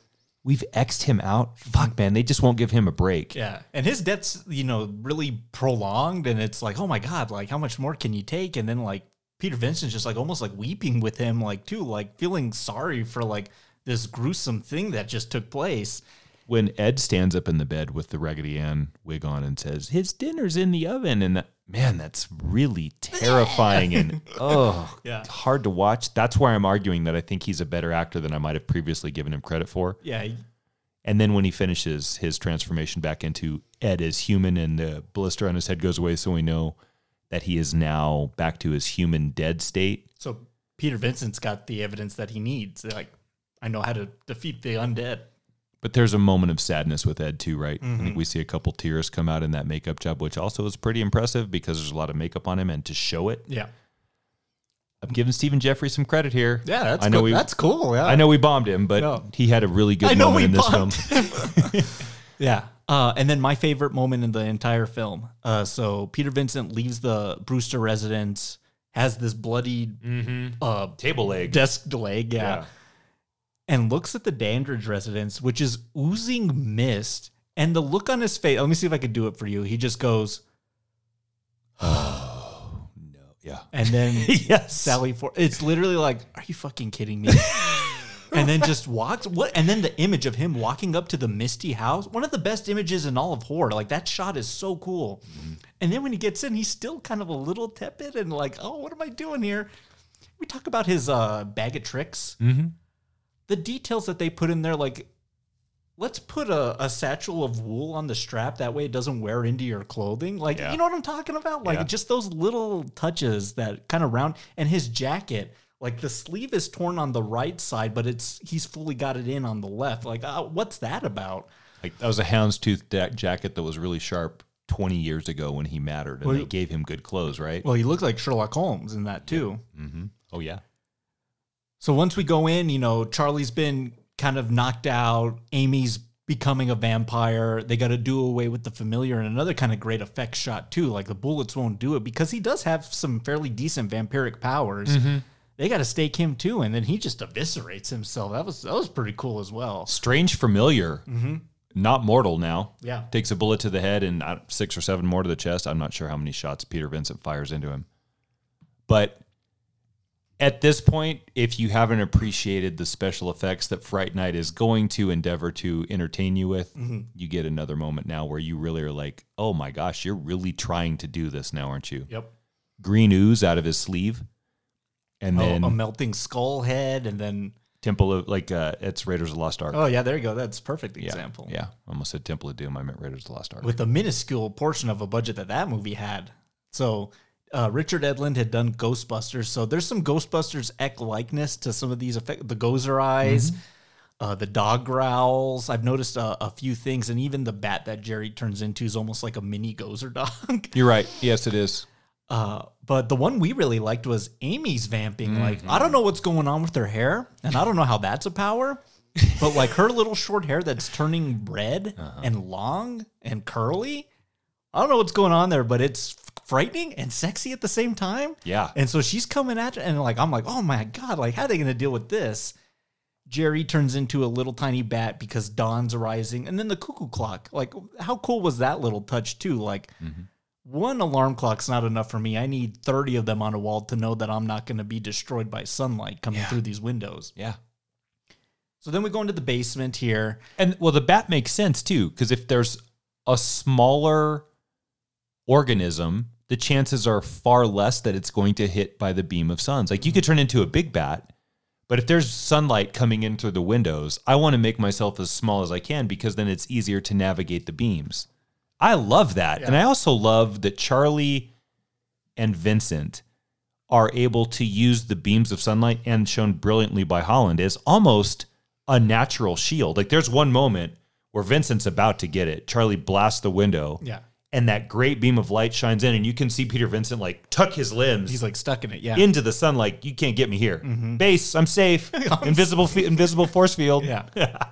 we've X'd him out. Fuck, man, they just won't give him a break. Yeah. And his death's, you know, really prolonged and it's like, oh my God, like how much more can you take? And then like Peter Vincent's just like almost like weeping with him, like too, like feeling sorry for like this gruesome thing that just took place. When Ed stands up in the bed with the Raggedy Ann wig on and says, "His dinner's in the oven," and that, man, that's really terrifying and oh, Yeah. hard to watch. That's why I'm arguing that I think he's a better actor than I might have previously given him credit for. Yeah. And then when he finishes his transformation back into Ed as human and the blister on his head goes away, so we know that he is now back to his human dead state. So Peter Vincent's got the evidence that he needs. Like, I know how to defeat the undead. But there's a moment of sadness with Ed too, right? I Mm-hmm. think we see a couple tears come out in that makeup job, which also is pretty impressive because there's a lot of makeup on him, and to show it, Yeah. I'm giving Stephen Geoffreys some credit here. Yeah, that's I know cool. we, that's cool. Yeah. I know we bombed him, but No. he had a really good I know moment we in this film. Yeah. Uh, and then my favorite moment in the entire film. Uh, so Peter Vincent leaves the Brewster residence, has this bloody uh, Table leg. desk leg, yeah, Yeah. And looks at the Dandridge residence, which is oozing mist. And the look on his face, let me see if I can do it for you. He just goes, Oh, no. Yeah. and then Yes. Sally for it's literally like, are you fucking kidding me? and then just walks what and then the image of him walking up to the misty house, one of the best images in all of horror. Like that shot is so cool. And then when he gets in, he's still kind of a little tepid and like, oh, what am I doing here? We talk about his uh bag of tricks. Mm-hmm. The details that they put in there, like let's put a, a satchel of wool on the strap that way it doesn't wear into your clothing like Yeah. you know what i'm talking about like Yeah. just those little touches that kind of round and his jacket like the sleeve is torn on the right side but it's he's fully got it in on the left like uh, what's that about Like that was a houndstooth da- jacket that was really sharp 20 years ago when he mattered, and Well, they gave him good clothes, right? well he looked like sherlock holmes in that too mm-hmm. Oh yeah. So once we go in, you know, Charlie's been kind of knocked out. Amy's becoming a vampire. They got to do away with the familiar and another kind of great effect shot too. Like the bullets won't do it because he does have some fairly decent vampiric powers. They got to stake him too, and then he just eviscerates himself. That was that was pretty cool as well. Strange familiar. Not mortal now. Yeah. Takes a bullet to the head and uh, six or seven more to the chest. I'm not sure how many shots Peter Vincent fires into him. But at this point, if you haven't appreciated the special effects that Fright Night is going to endeavor to entertain you with, you get another moment now where you really are like, oh my gosh, you're really trying to do this now, aren't you? Yep. Green ooze out of his sleeve. And Oh, then a melting skull head, and then Temple of, like, uh, it's Raiders of the Lost Ark. oh yeah, there you go. That's a perfect yeah, example. Yeah. I almost said Temple of Doom. I meant Raiders of the Lost Ark. with a minuscule portion of a budget that that movie had. So uh, Richard Edlund had done Ghostbusters, so there's some Ghostbusters ek likeness to some of these effects. The Gozer eyes. Uh, the dog growls. I've noticed a, a few things, and even the bat that Jerry turns into is almost like a mini Gozer dog. You're right. Yes, it is. Uh, but the one we really liked was Amy's vamping. Like, Mm-hmm. I don't know what's going on with her hair, and I don't know how that's a power, but like her little short hair that's turning red Uh-huh. and long and curly. I don't know what's going on there, but it's frightening and sexy at the same time. Yeah. And so she's coming at you, and like, I'm like, oh my God, like, how are they going to deal with this? Jerry turns into a little tiny bat because dawn's arising, and then the cuckoo clock. Like, how cool was that little touch, too? Like, mm-hmm. one alarm clock's not enough for me. I need 30 of them on a wall to know that I'm not going to be destroyed by sunlight coming through these windows. Yeah. So then we go into the basement here. And well, the bat makes sense too, because if there's a smaller organism, the chances are far less that it's going to hit by the beam of suns. Like you could turn into a big bat, but if there's sunlight coming in through the windows, I want to make myself as small as I can because then it's easier to navigate the beams. I love that. And I also love that Charlie and Vincent are able to use the beams of sunlight and shown brilliantly by Holland as almost a natural shield. Like there's one moment where Vincent's about to get it. Charlie blasts the window. Yeah. And that great beam of light shines in, and you can see Peter Vincent like tuck his limbs He's like stuck in it. Yeah. into the sun, like you can't get me here. Mm-hmm. Base, I'm safe. invisible, fe- invisible force field. Yeah.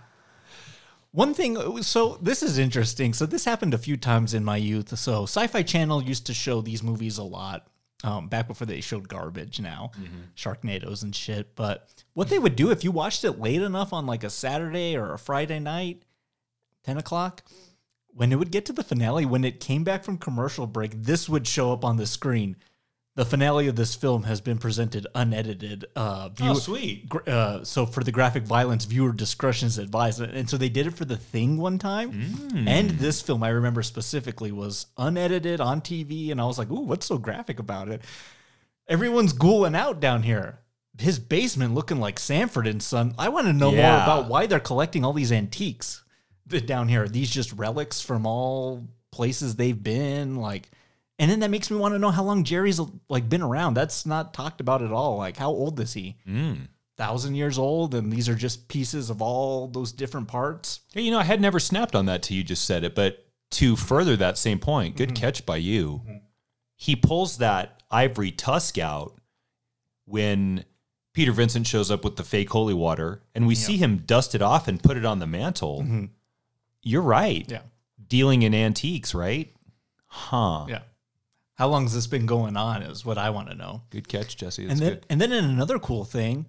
One thing, uh, so this is interesting. So this happened a few times in my youth. So Sci-Fi Channel used to show these movies a lot. Um, back before they showed garbage now, mm-hmm. Sharknadoes and shit. But what they would do if you watched it late enough on like a Saturday or a Friday night, 10 o'clock, when it would get to the finale, when it came back from commercial break, this would show up on the screen. The finale of this film has been presented unedited. Uh, view- Oh, sweet. uh, so for the graphic violence, viewer discretion is advised. And so they did it for The Thing one time. Mm. And this film, I remember specifically, was unedited on TV. And I was like, ooh, what's so graphic about it? Everyone's ghouling out down here. His basement looking like Sanford and Son. I want to know more about why they're collecting all these antiques down here. Are these just relics from all places they've been? Like, and then that makes me want to know how long Jerry's like been around. That's not talked about at all. Like, how old is he? Mm. Thousand years old, and these are just pieces of all those different parts. Hey, you know, I had never snapped on that till you just said it, but to further that same point, good mm-hmm. catch by you. Mm-hmm. He pulls that ivory tusk out when Peter Vincent shows up with the fake holy water, and we see him dust it off and put it on the mantle. Mm-hmm. You're right. Yeah. Dealing in antiques, right? Huh. Yeah. How long has this been going on? Is what I want to know. Good catch, Jesse. That's and then, good. and then in another cool thing,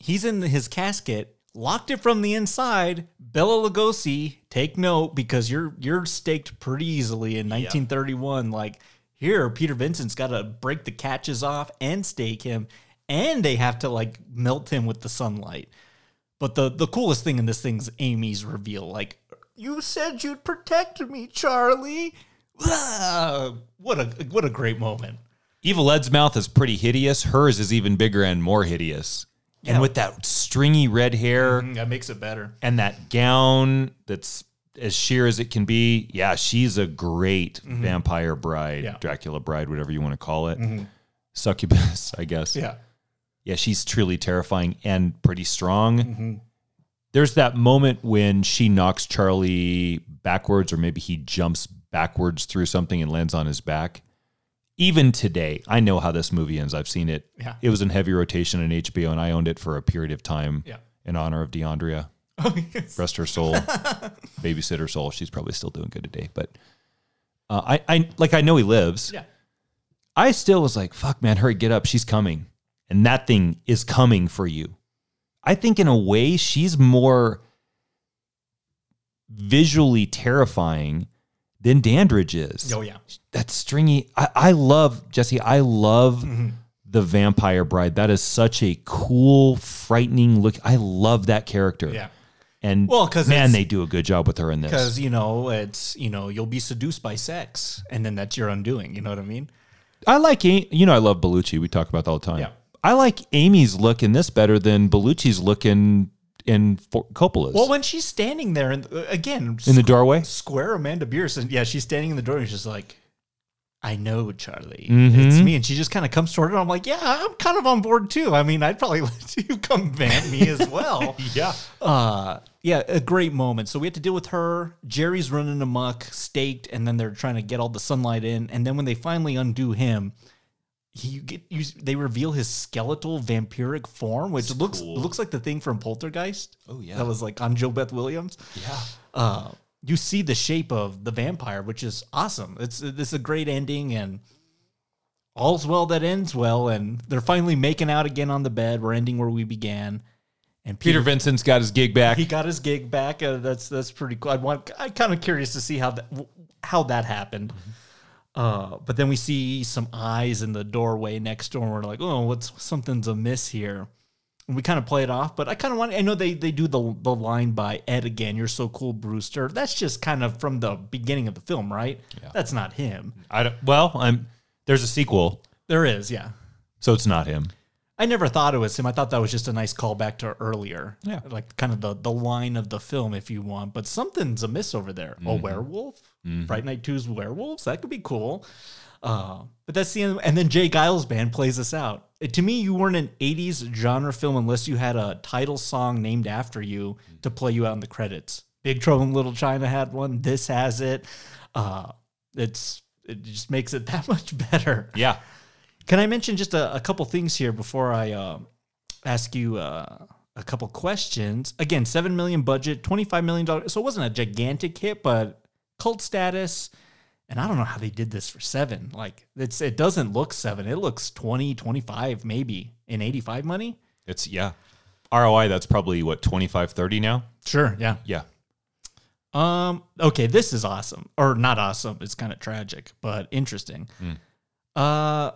he's in his casket, locked it from the inside. Bela Lugosi, take note because you're you're staked pretty easily in 1931. Like here, Peter Vincent's got to break the catches off and stake him, and they have to like melt him with the sunlight. But the the coolest thing in this thing's Amy's reveal. Like, you said you'd protect me, Charlie. Ah, what a what a great moment. Evil Ed's mouth is pretty hideous. Hers is even bigger and more hideous. Yeah. And with that stringy red hair Mm, that makes it better. and that gown that's as sheer as it can be, yeah, she's a great vampire bride, Yeah. Dracula bride, whatever you want to call it. Succubus, I guess. Yeah. Yeah, she's truly terrifying and pretty strong. There's that moment when she knocks Charlie backwards, or maybe he jumps backwards through something and lands on his back. Even today, I know how this movie ends. I've seen it. Yeah. It was in heavy rotation on HBO, and I owned it for a period of time Yeah. in honor of DeAndrea. Oh, yes. Rest her soul, babysitter soul. She's probably still doing good today, but uh, I, I like I know he lives. Yeah. I still was like, fuck, man, hurry, get up. She's coming. And that thing is coming for you. I think in a way, she's more visually terrifying than Dandridge is. Oh yeah. That stringy, I, I love, Jesse, I love Mm-hmm. the vampire bride. That is such a cool, frightening look. I love that character. Yeah. And well, because man, they do a good job with her in this. Because you know it's you know you'll be seduced by sex, and then that's your undoing. You know what I mean? I like, you know, I love Bellucci. We talk about that all the time. Yeah. I like Amy's look in this better than Bellucci's look in in For- Coppola's. Well, when she's standing there, and uh, again in the doorway. square Amanda Bearse, and yeah, she's standing in the doorway. and she's like, I know, Charlie. Mhm. It's me. And she just kind of comes toward her. I'm like, yeah, I'm kind of on board too. I mean, I'd probably let you come vamp me as well. yeah. Uh, yeah, a great moment. So we had to deal with her. Jerry's running amok, staked, and then they're trying to get all the sunlight in. And then when they finally undo him, he you get you, they reveal his skeletal vampiric form, which looks cool. looks like the thing from Poltergeist. Oh, yeah. that was like on JoBeth Williams. Yeah. Uh, you see the shape of the vampire, which is awesome. It's it's a great ending, and all's well that ends well. And they're finally making out again on the bed. We're ending where we began. And Peter Vincent's got his gig back. he got his gig back. Uh, that's that's pretty cool. I want. I'm kind of curious to see how that how that happened. Uh, but then we see some eyes in the doorway next door, and we're like, oh, what's something's amiss here. And we kind of play it off, but I kind of want. I know they they do the the line by Ed again. You're so cool, Brewster. That's just kind of from the beginning of the film, right? Yeah. That's not him. I don't. Well, I'm. There's a sequel, There is, yeah. so it's not him. I never thought it was him. I thought that was just a nice callback to earlier. Yeah. Like kind of the, the line of the film, if you want. But something's amiss over there. A werewolf? Fright Night 2's werewolves? That could be cool. Uh, but that's the end. And then J. Geils Band plays us out. Uh, to me, you weren't an 80s genre film unless you had a title song named after you to play you out in the credits. Big Trouble in Little China had one. This has it. Uh, it's It just makes it that much better. Yeah. Can I mention just a, a couple things here before I uh, ask you uh, a couple questions? Again, seven million budget, twenty five million dollars. So it wasn't a gigantic hit, but cult status. And I don't know how they did this for seven. Like it's it doesn't look seven. It looks 20, 25 maybe in 85 money. It's yeah. ROI that's probably what 25 30 now? Sure, yeah. Yeah. Um okay, this is awesome. Or not awesome. It's kind of tragic, but interesting. Mm. Uh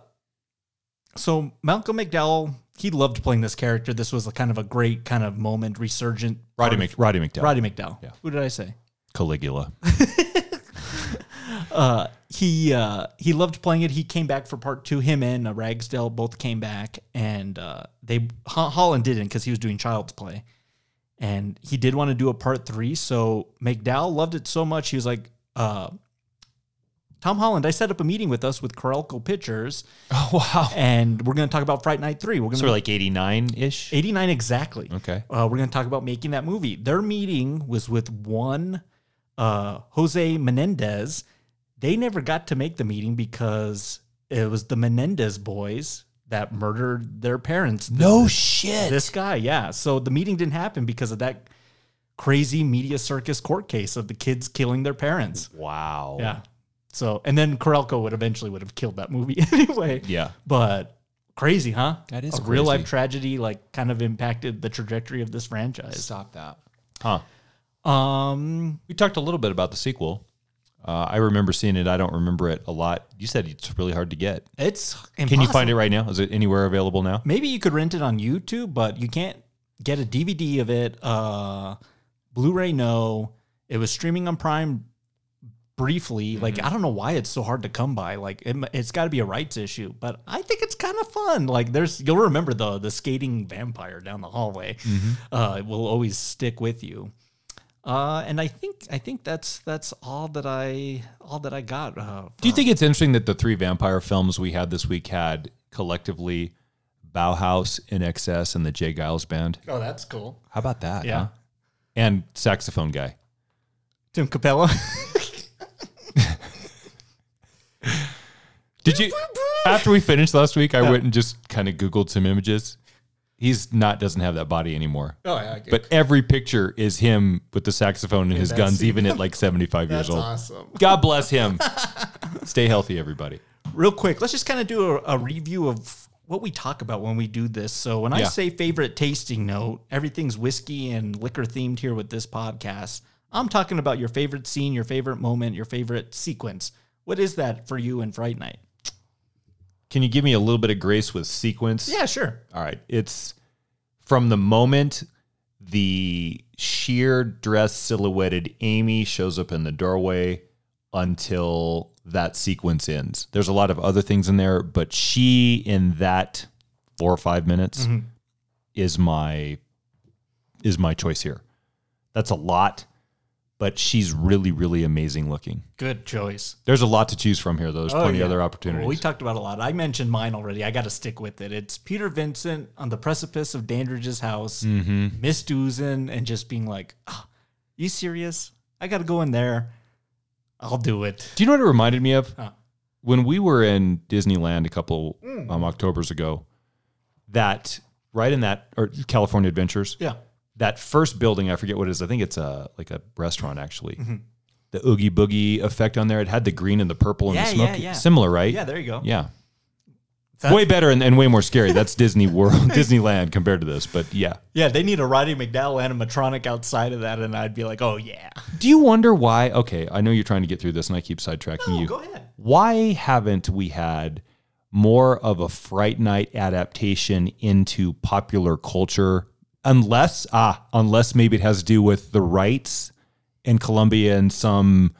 so Malcolm McDowell, he loved playing this character. This was a kind of a great kind of moment, resurgent. Roddy Mc, Roddy McDowall. Roddy McDowall. Yeah. Who did I say? Caligula. Uh, he uh, he loved playing it. He came back for part two. Him and uh, Ragsdale both came back, and uh, they Holland didn't because he was doing Child's Play, and he did want to do a part three. So McDowall loved it so much he was like, uh, "Tom Holland, I set up a meeting with us with Carolco Pictures, Oh wow. and we're going to talk about Fright Night three. We're going So to like 89 ish. 89 exactly. Okay. Uh, we're going to talk about making that movie. Their meeting was with one uh, Jose Menendez. They never got to make the meeting because it was the Menendez boys that murdered their parents. No shit. This guy, yeah. So the meeting didn't happen because of that crazy media circus court case of the kids killing their parents. wow. Yeah. So and then Carolco would eventually would have killed that movie anyway. Yeah. But crazy, huh? That is a real life tragedy. Like kind of impacted the trajectory of this franchise. Stop that. Huh. Um, We talked a little bit about the sequel. Uh, I remember seeing it. I don't remember it a lot. You said it's really hard to get. it's Can you find it right now? Is it anywhere available now? Maybe you could rent it on YouTube, but you can't get a DVD of it. Uh, Blu-ray, no. It was streaming on Prime briefly. Like I don't know why it's so hard to come by. Like it, it's got to be a rights issue, but I think it's kind of fun. Like there's you'll remember the the skating vampire down the hallway. Uh, it will always stick with you. Uh, and I think I think that's that's all that I all that I got. Uh, Do you think it's interesting that the three vampire films we had this week had collectively Bauhaus, INXS, and the J. Geils Band? oh, that's cool. How about that? Yeah. huh? And saxophone guy. Tim Cappello. Did you? After we finished last week, I went and just kind of Googled some images. He's not doesn't have that body anymore. Oh, yeah, okay. But every picture is him with the saxophone and his guns, even at like seventy five years That's old. awesome. God bless him. Stay healthy, everybody. real quick, let's just kind of do a, a review of what we talk about when we do this. So when I Yeah. say favorite tasting note, everything's whiskey and liquor themed here with this podcast. I'm talking about your favorite scene, your favorite moment, your favorite sequence. What is that for you in Fright Night? Can you give me a little bit of grace with sequence? Yeah, sure. All right. It's from the moment the sheer dress silhouetted Amy shows up in the doorway until that sequence ends. There's a lot of other things in there, but she in that four or five minutes mm-hmm. is my is my choice here. That's a lot, but she's really, really amazing looking. Good choice. There's a lot to choose from here, though. There's Oh, plenty yeah. other opportunities. Well, we talked about a lot. I mentioned mine already. I got to stick with it. It's Peter Vincent on the precipice of Dandridge's house, Mhm. mistoozing, and just being like, "Ah, "You serious? I got to go in there. I'll do it." Do you know what it reminded me of? Huh. When we were in Disneyland a couple Mm. um, Octobers ago, that right in that or California Adventures, Yeah. That first building, I forget what it is. I think it's a like a restaurant actually. Mm-hmm. The oogie boogie effect on there. It had the green and the purple and Yeah, the smoke. yeah, yeah. Similar, right? Yeah, there you go. Yeah. That's- way better and, and way more scary. That's Disney World, Disneyland compared to this. But yeah. Yeah, they need a Roddy McDowall animatronic outside of that, and I'd be like, "Oh yeah." Do you wonder why? Okay, I know you're trying to get through this, and I keep sidetracking No, you. go ahead. Why haven't we had more of a Fright Night adaptation into popular culture? Unless, ah, unless maybe it has to do with the rights in Columbia and some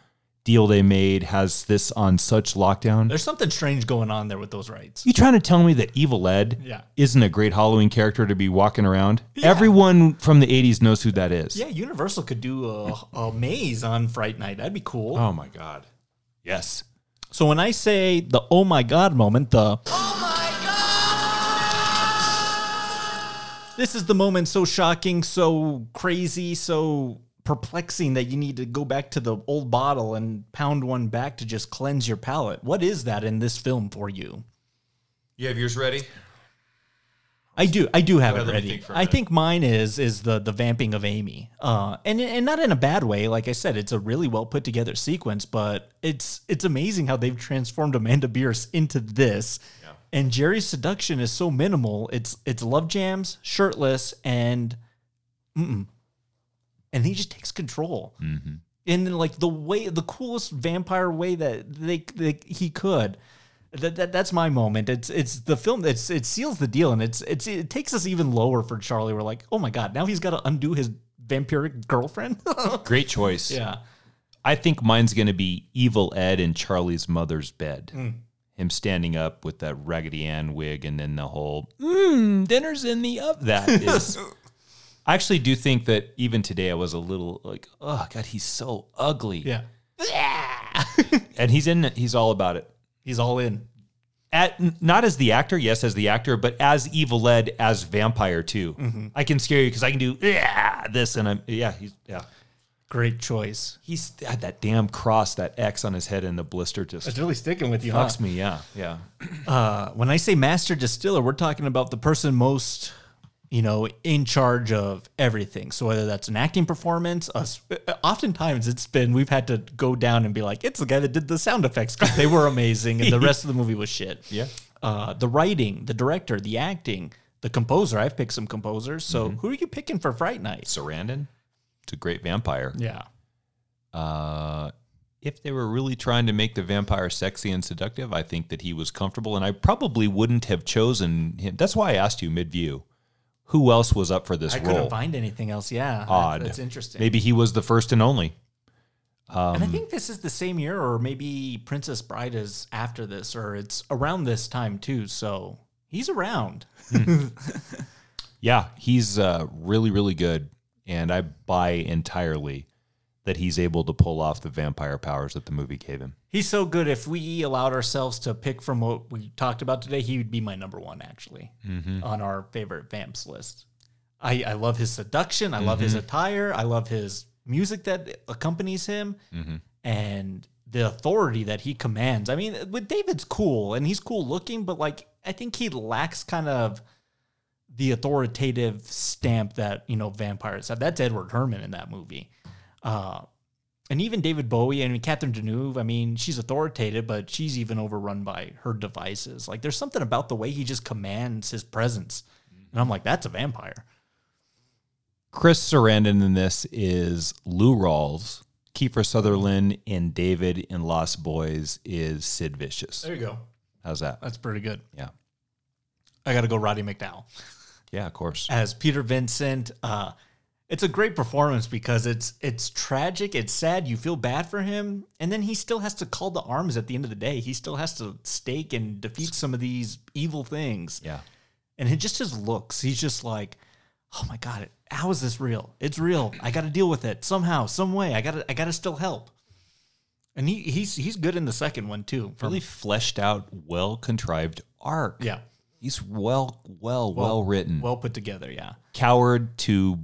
deal they made has this on such lockdown. There's something strange going on there with those rights. You trying to tell me that Evil Ed Yeah. isn't a great Halloween character to be walking around? Everyone from the 80s knows who that is. Yeah, Universal could do a, a maze on Fright Night. That'd be cool. Oh my God. Yes. So when I say the oh my god moment, the This is the moment so shocking, so crazy, so perplexing that you need to go back to the old bottle and pound one back to just cleanse your palate. What is that in this film for you? You have yours ready? I do. I do have it ahead, let me ready. think I think mine is is the the vamping of Amy, uh, and and not in a bad way. Like I said, it's a really well put together sequence, but it's it's amazing how they've transformed Amanda Bearse into this. And Jerry's seduction is so minimal. It's it's love jams, shirtless, and mm-mm. and he just takes control. Mm-hmm. In like the way, the coolest vampire way that they, they he could. That, that that's my moment. It's it's the film. It's it seals the deal, and it's it's it takes us even lower for Charlie. We're like, oh my god, now he's got to undo his vampiric girlfriend. Great choice. yeah, I think mine's going to be Evil Ed in Charlie's mother's bed. Mm. Him standing up with that Raggedy Ann wig and then the whole, mmm, dinner's in the oven. That is. I actually do think that even today I was a little like, oh, God, he's so ugly. yeah. And he's in it. He's all about it. He's all in. At, not as the actor, yes, as the actor, but as Evil Ed, as vampire too. Mm-hmm. I can scare you because I can do yeah, this, and I'm yeah, he's yeah, Great choice. he's had that damn cross, that X on his head, and the blister just It's really sticking with you, fucks me. Yeah, yeah. Uh, when I say master distiller, we're talking about the person most, you know, in charge of everything. So whether that's an acting performance, a sp- oftentimes it's been we've had to go down and be like, it's the guy that did the sound effects because they were amazing and the rest of the movie was shit. Yeah. Uh, the writing, the director, the acting, the composer. I've picked some composers. So Mm-hmm. who are you picking for Fright Night? Sarandon, it's a great vampire. Yeah. Uh, if they were really trying to make the vampire sexy and seductive, I think that he was comfortable, and I probably wouldn't have chosen him. That's why I asked you mid view, who else was up for this I role? couldn't find anything else. Yeah. Odd. That's interesting. Maybe he was the first and only. Um, and I think this is the same year, or maybe Princess Bride is after this, or it's around this time too. So he's around. Yeah, he's uh, really, really good, and I buy entirely that he's able to pull off the vampire powers that the movie gave him. He's so good. If we allowed ourselves to pick from what we talked about today, he would be my number one actually mm-hmm. on our favorite vamps list. I, I love his seduction. I love his mm-hmm. attire. I love his music that accompanies him, mm-hmm. and the authority that he commands. I mean, with David's cool and he's cool looking, but like I think he lacks kind of the authoritative stamp that you know vampires have. That's Edward Herrmann in that movie. Uh, and even David Bowie and Catherine Deneuve, I mean, she's authoritative, but she's even overrun by her devices. Like, there's something about the way he just commands his presence. And I'm like, that's a vampire. Chris Sarandon in this is Lou Rawls. Kiefer Sutherland in David in Lost Boys is Sid Vicious. There you go. How's that? That's pretty good. Yeah. I got to go Roddy McDowall Yeah, of course. as Peter Vincent. Uh, it's a great performance because it's it's tragic, it's sad, you feel bad for him, and then he still has to call the arms at the end of the day. He still has to stake and defeat some of these evil things. Yeah. and it just his looks he's just like oh my god how is this real? It's real. I got to deal with it somehow, some way. I got to I got to still help. And he he's he's good in the second one too. From- Really fleshed out, well contrived arc. yeah. He's well, well, well, written. Well put together, yeah. Coward to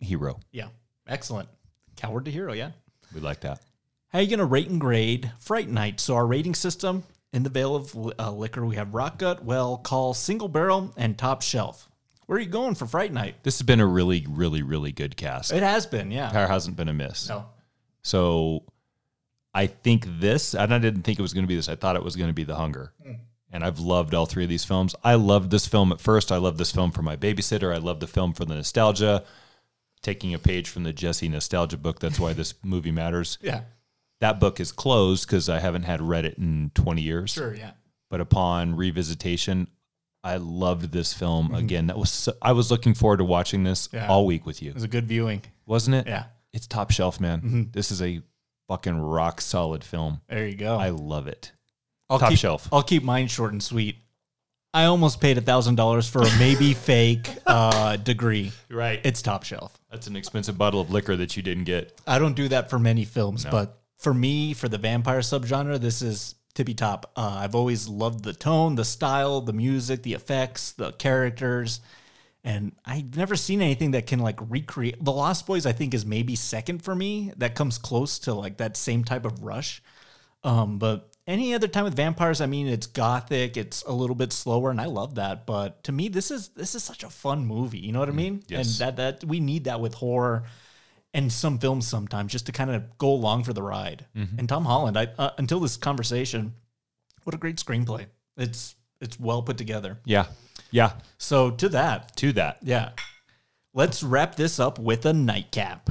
hero. Yeah. Excellent. Coward to hero, yeah. We like that. How are you going to rate and grade Fright Night? So, our rating system in the Vale of uh, Liquor, we have Rock Gut, Well, Call, Single Barrel, and Top Shelf. Where are you going for Fright Night? This has been a really, really, really good cast. It has been, yeah. There hasn't been a miss. No. So I think this, and I didn't think it was going to be this. I thought it was going to be The Hunger. And I've loved all three of these films. I loved this film at first. I loved this film for my babysitter. I loved the film for the nostalgia. Taking a page from the Jesse nostalgia book. That's why this movie matters. Yeah. That book is closed because I haven't had read it in 20 years. Sure, yeah. But upon revisitation, I loved this film Mm-hmm. again. That was so, I was looking forward to watching this Yeah. all week with you It was a good viewing. wasn't it? Yeah. It's top shelf, man. Mhm. This is a fucking rock solid film. There you go. I love it. I'll top keep, shelf. I'll keep mine short and sweet. I almost paid a thousand dollars for a maybe fake uh, degree. Right. It's top shelf. That's an expensive bottle of liquor that you didn't get. I don't do that for many films, No. but for me, for the vampire subgenre, this is tippy top. Uh, I've always loved the tone, the style, the music, the effects, the characters, and I've never seen anything that can like recreate. The Lost Boys, I think, is maybe second for me. That comes close to like that same type of rush. Um, but any other time with vampires, I mean, it's gothic, it's a little bit slower, and I love that. But to me, this is this is such a fun movie. You know what I mean? yes. And that that we need that with horror and some films sometimes just to kind of go along for the ride. And Tom Holland, I uh, until this conversation, what a great screenplay. It's it's well put together. Yeah. Yeah. So to that, To that. yeah, let's wrap this up with a nightcap.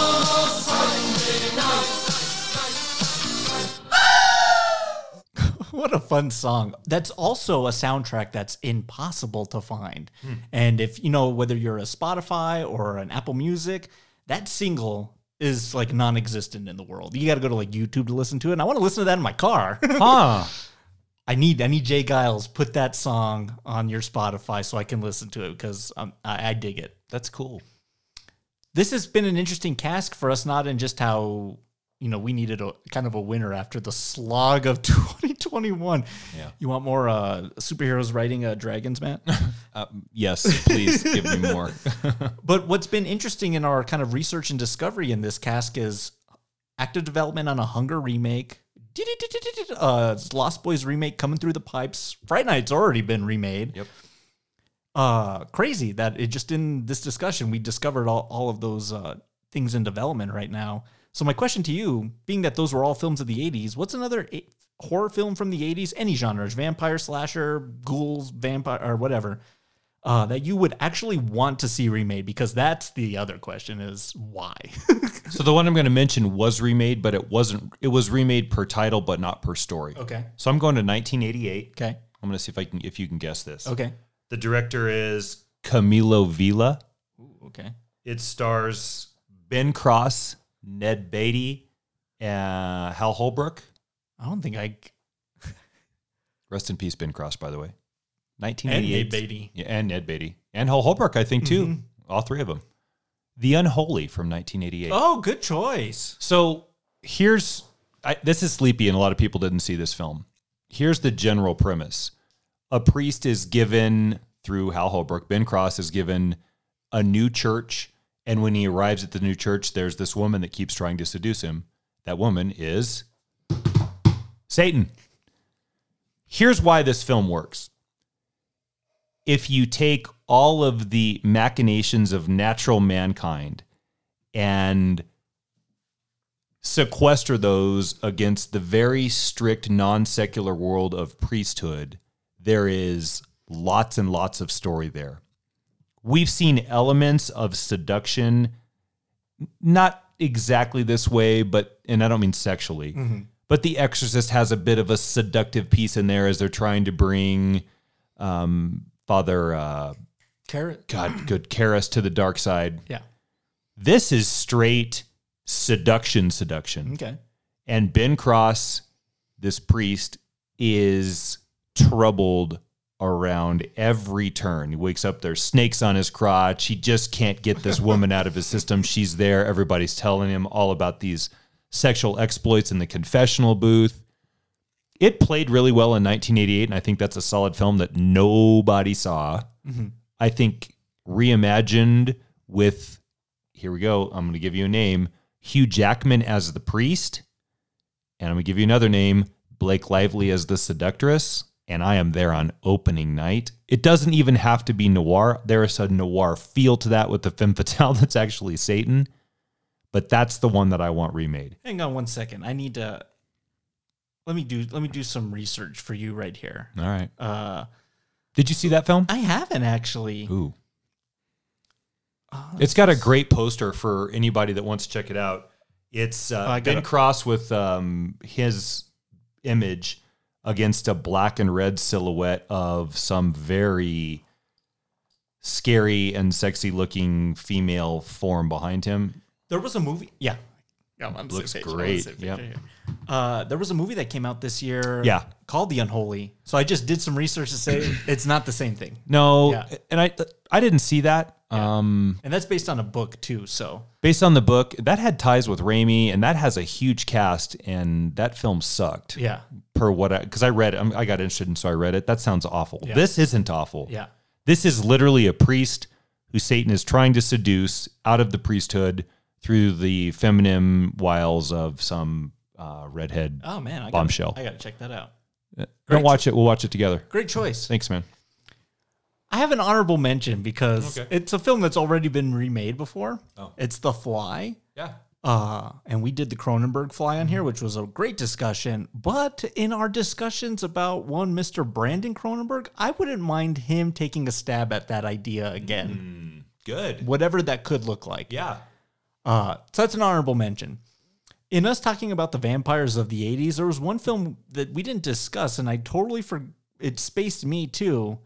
what a fun song. That's also a soundtrack that's impossible to find. And if you know whether you're a Spotify or an Apple Music, that single is like non-existent in the world. You got to go to like YouTube to listen to it. And I want to listen to that in my car. Huh. I need I need J. Geils put that song on your Spotify so I can listen to it because um, I, I dig it. That's cool. This has been an interesting cask for us, not in just how you know we needed a kind of a winner after the slog of 2021. Yeah. You want more uh, superheroes riding uh, dragons, Matt? Uh, yes, please give me more. but what's been interesting in our kind of research and discovery in this cask is active development on a Hunger remake. Uh, Lost Boys remake coming through the pipes. Fright Night's already been remade. Yep. Uh, crazy that it just in this discussion we discovered all, all of those uh, things in development right now. So my question to you, being that those were all films of the '80s, what's another horror film from the '80s, any genres, vampire, slasher, ghouls, vampire, or whatever, uh, that you would actually want to see remade? Because that's the other question: is why? so the one I'm going to mention was remade, but it wasn't. It was remade per title, but not per story. okay. So I'm going to 1988. Okay. I'm going to see if I can if you can guess this. Okay. The director is Camilo Vila. Okay. It stars Ben Cross, Ned Beatty, uh, Hal Holbrook. I don't think I. Rest in peace, Ben Cross, by the way. And 1988. Ned Beatty. Yeah, and Ned Beatty. And Hal Holbrook, I think, too. Mm-hmm. All three of them. The Unholy from 1988. Oh, good choice. So here's I, this is sleepy, and a lot of people didn't see this film. Here's the general premise: a priest is given through Hal Holbrook. Ben Cross is given a new church, and when he arrives at the new church, there's this woman that keeps trying to seduce him. That woman is Satan. Here's why this film works. If you take all of the machinations of natural mankind and sequester those against the very strict non secular world of priesthood, there is lots and lots of story there. we've seen elements of seduction, not exactly this way, but and I don't mean sexually, mm-hmm. But The Exorcist has a bit of a seductive piece in there as they're trying to bring um, Father uh, Carrot. God, good Karras to the dark side. Yeah. This is straight seduction, seduction. Okay. And Ben Cross, this priest, is troubled around every turn. He wakes up, there's snakes on his crotch. He just can't get this woman out of his system. She's there. Everybody's telling him all about these sexual exploits in the confessional booth. It played really well in 1988, and I think that's a solid film that nobody saw. Mm-hmm. I think reimagined with, here we go, I'm going to give you a name Hugh Jackman as the priest, and I'm going to give you another name Blake Lively as the seductress. And I am there on opening night. It doesn't even have to be noir. There is a noir feel to that with the femme fatale that's actually Satan. But that's the one that I want remade. Hang on one second. I need to let me do let me do some research for you right here. All right. Uh Did you see that film? I haven't actually. Ooh. It's got a great poster for anybody that wants to check it out. It's uh, I Ben gotta- Cross with um, his image against a black and red silhouette of some very scary and sexy looking female form behind him. There was a movie. Yeah. Yeah, I'm on the Looks same page. I'm on the great. same page Yep. right here. Uh, there was a movie that came out this year. Yeah. Called The Unholy. So I just did some research to say it's not the same thing. No, Yeah. and I I didn't see that. Um, And that's based on a book too. So based on the book, that had ties with Raimi, and that has a huge cast, and that film sucked. yeah. per what I because I read it, I'm- I got interested and so I read it. That sounds awful. Yeah. This isn't awful. Yeah. This is literally a priest who Satan is trying to seduce out of the priesthood through the feminine wiles of some uh, redhead Oh man, I gotta, bombshell. I gotta check that out. Don't watch it. We'll watch it together. Great choice. Thanks, man. I have an honorable mention because Okay. it's a film that's already been remade before. Oh. It's The Fly. Yeah. Uh, and we did the Cronenberg Fly on here, which was a great discussion. But in our discussions about one Mr. Brandon Cronenberg, I wouldn't mind him taking a stab at that idea again, Good. whatever that could look like. Yeah. Uh, so that's an honorable mention. In us talking about the vampires of the 80s, there was one film that we didn't discuss, and I totally for it spaced me too.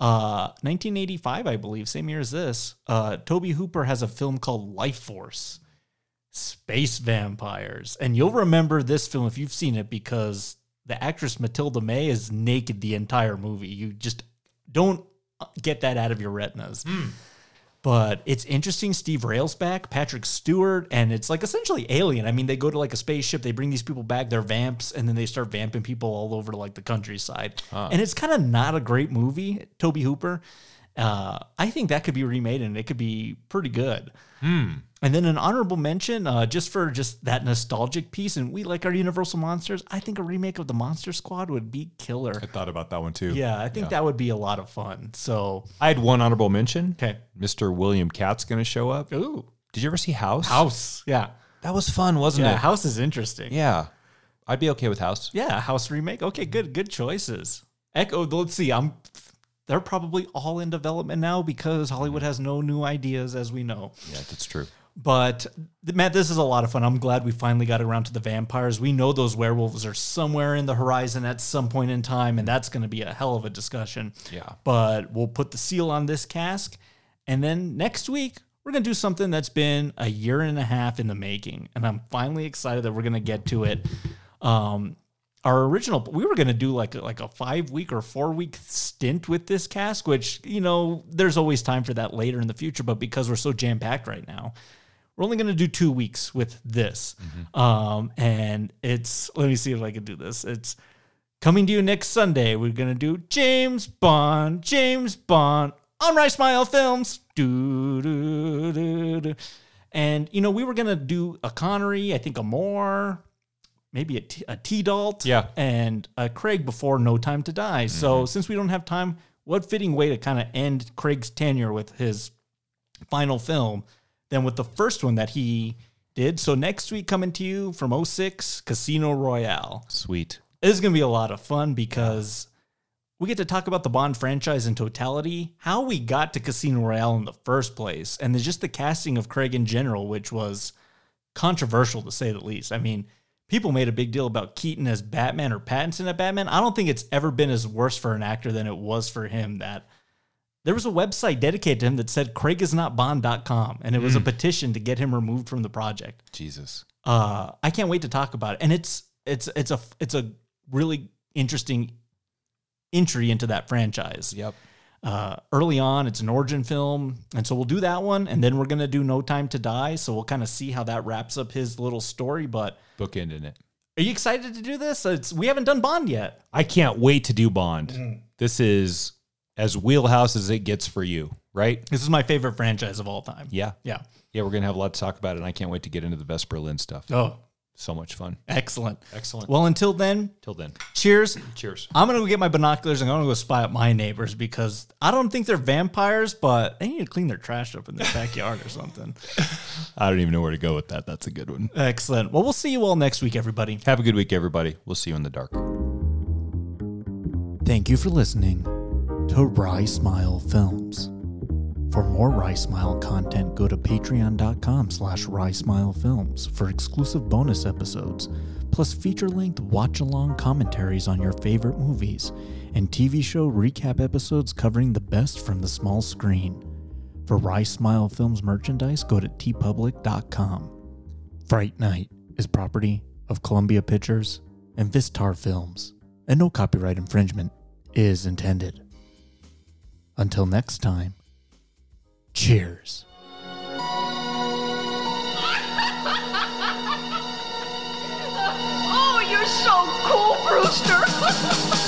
Uh, 1985, I believe, same year as this. Uh, Tobe Hooper has a film called Lifeforce, Space Vampires, and you'll remember this film if you've seen it because the actress Mathilda May is naked the entire movie. You just don't get that out of your retinas. But it's interesting. Steve Railsback, Patrick Stewart, and it's like essentially Alien. I mean, they go to like a spaceship, they bring these people back, they're vamps, and then they start vamping people all over like the countryside. And it's kind of not a great movie. Tobe Hooper. Uh, I think that could be remade and it could be pretty good. And then an honorable mention, uh, just for just that nostalgic piece, and we like our Universal monsters. I think a remake of the Monster Squad would be killer. I thought about that one too. Yeah, I think that would be a lot of fun. So, I had one honorable mention. okay. Mr. William Katt's going to show up. Ooh, Did you ever see House? House. Yeah. That was fun, wasn't Yeah, it? House is interesting. Yeah. I'd be okay with House. Yeah, House remake. Okay, good, good choices. Echo. Let's see. I'm. They're probably all in development now because Hollywood has no new ideas, as we know. Yeah, that's true. But Matt, this is a lot of fun. I'm glad we finally got around to the vampires. We know those werewolves are somewhere in the horizon at some point in time, and that's going to be a hell of a discussion. Yeah. But we'll put the seal on this cask, and then next week we're going to do something that's been a year and a half in the making, and I'm finally excited that we're going to get to it. Um, our original we were going to do like a, like a five week or four week stint with this cask which you know there's always time for that later in the future but because we're so jam packed right now we're only going to do two weeks with this um and it's let me see if i can do this it's coming to you next sunday we're going to do james bond james bond on Rye Smile Films do, do, do, do. and you know we were going to do a connery i think a moore maybe a T, a T-Dalt Yeah. and a Craig before No Time to Die. So since we don't have time, what fitting way to kind of end Craig's tenure with his final film than with the first one that he did. So next week coming to you from 06, Casino Royale. Sweet. This is going to be a lot of fun because we get to talk about the Bond franchise in totality, how we got to Casino Royale in the first place, and just the casting of Craig in general, which was controversial to say the least. I mean, people made a big deal about Keaton as Batman or Pattinson as Batman. I don't think it's ever been as worse for an actor than it was for him that there was a website dedicated to him that said Craig is not craigisnotbond.com and it was a petition to get him removed from the project. Jesus. Uh, I can't wait to talk about it. And it's it's it's a it's a really interesting entry into that franchise. Yep. Uh, early on, it's an origin film, and so we'll do that one, and then we're gonna do No Time to Die. So we'll kind of see how that wraps up his little story. But Bookend in it. are you excited to do this? It's we haven't done Bond yet. I can't wait to do Bond. This is as wheelhouse as it gets for you, right? This is my favorite franchise of all time. Yeah. Yeah. Yeah, we're gonna have a lot to talk about, and I can't wait to get into the Best Berlin stuff. Oh, So much fun. excellent. Excellent. Well, until then, Till then. cheers. Cheers. I'm gonna go get my binoculars and I'm gonna go spy out my neighbors because I don't think they're vampires, but they need to clean their trash up in their backyard or something. I don't even know where to go with that. That's a good one. Excellent. Well, we'll see you all next week, everybody. Have a good week, everybody. We'll see you in the dark. Thank you for listening to Rye Smile Films. For more Rye Smile content, go to patreon.com slash Films for exclusive bonus episodes, plus feature-length watch-along commentaries on your favorite movies, and TV show recap episodes covering the best from the small screen. For Rye Smile Films merchandise, go to teepublic.com. Fright Night is property of Columbia Pictures and Vistar Films, and no copyright infringement is intended. Until next time, cheers. oh, you're so cool, Brewster.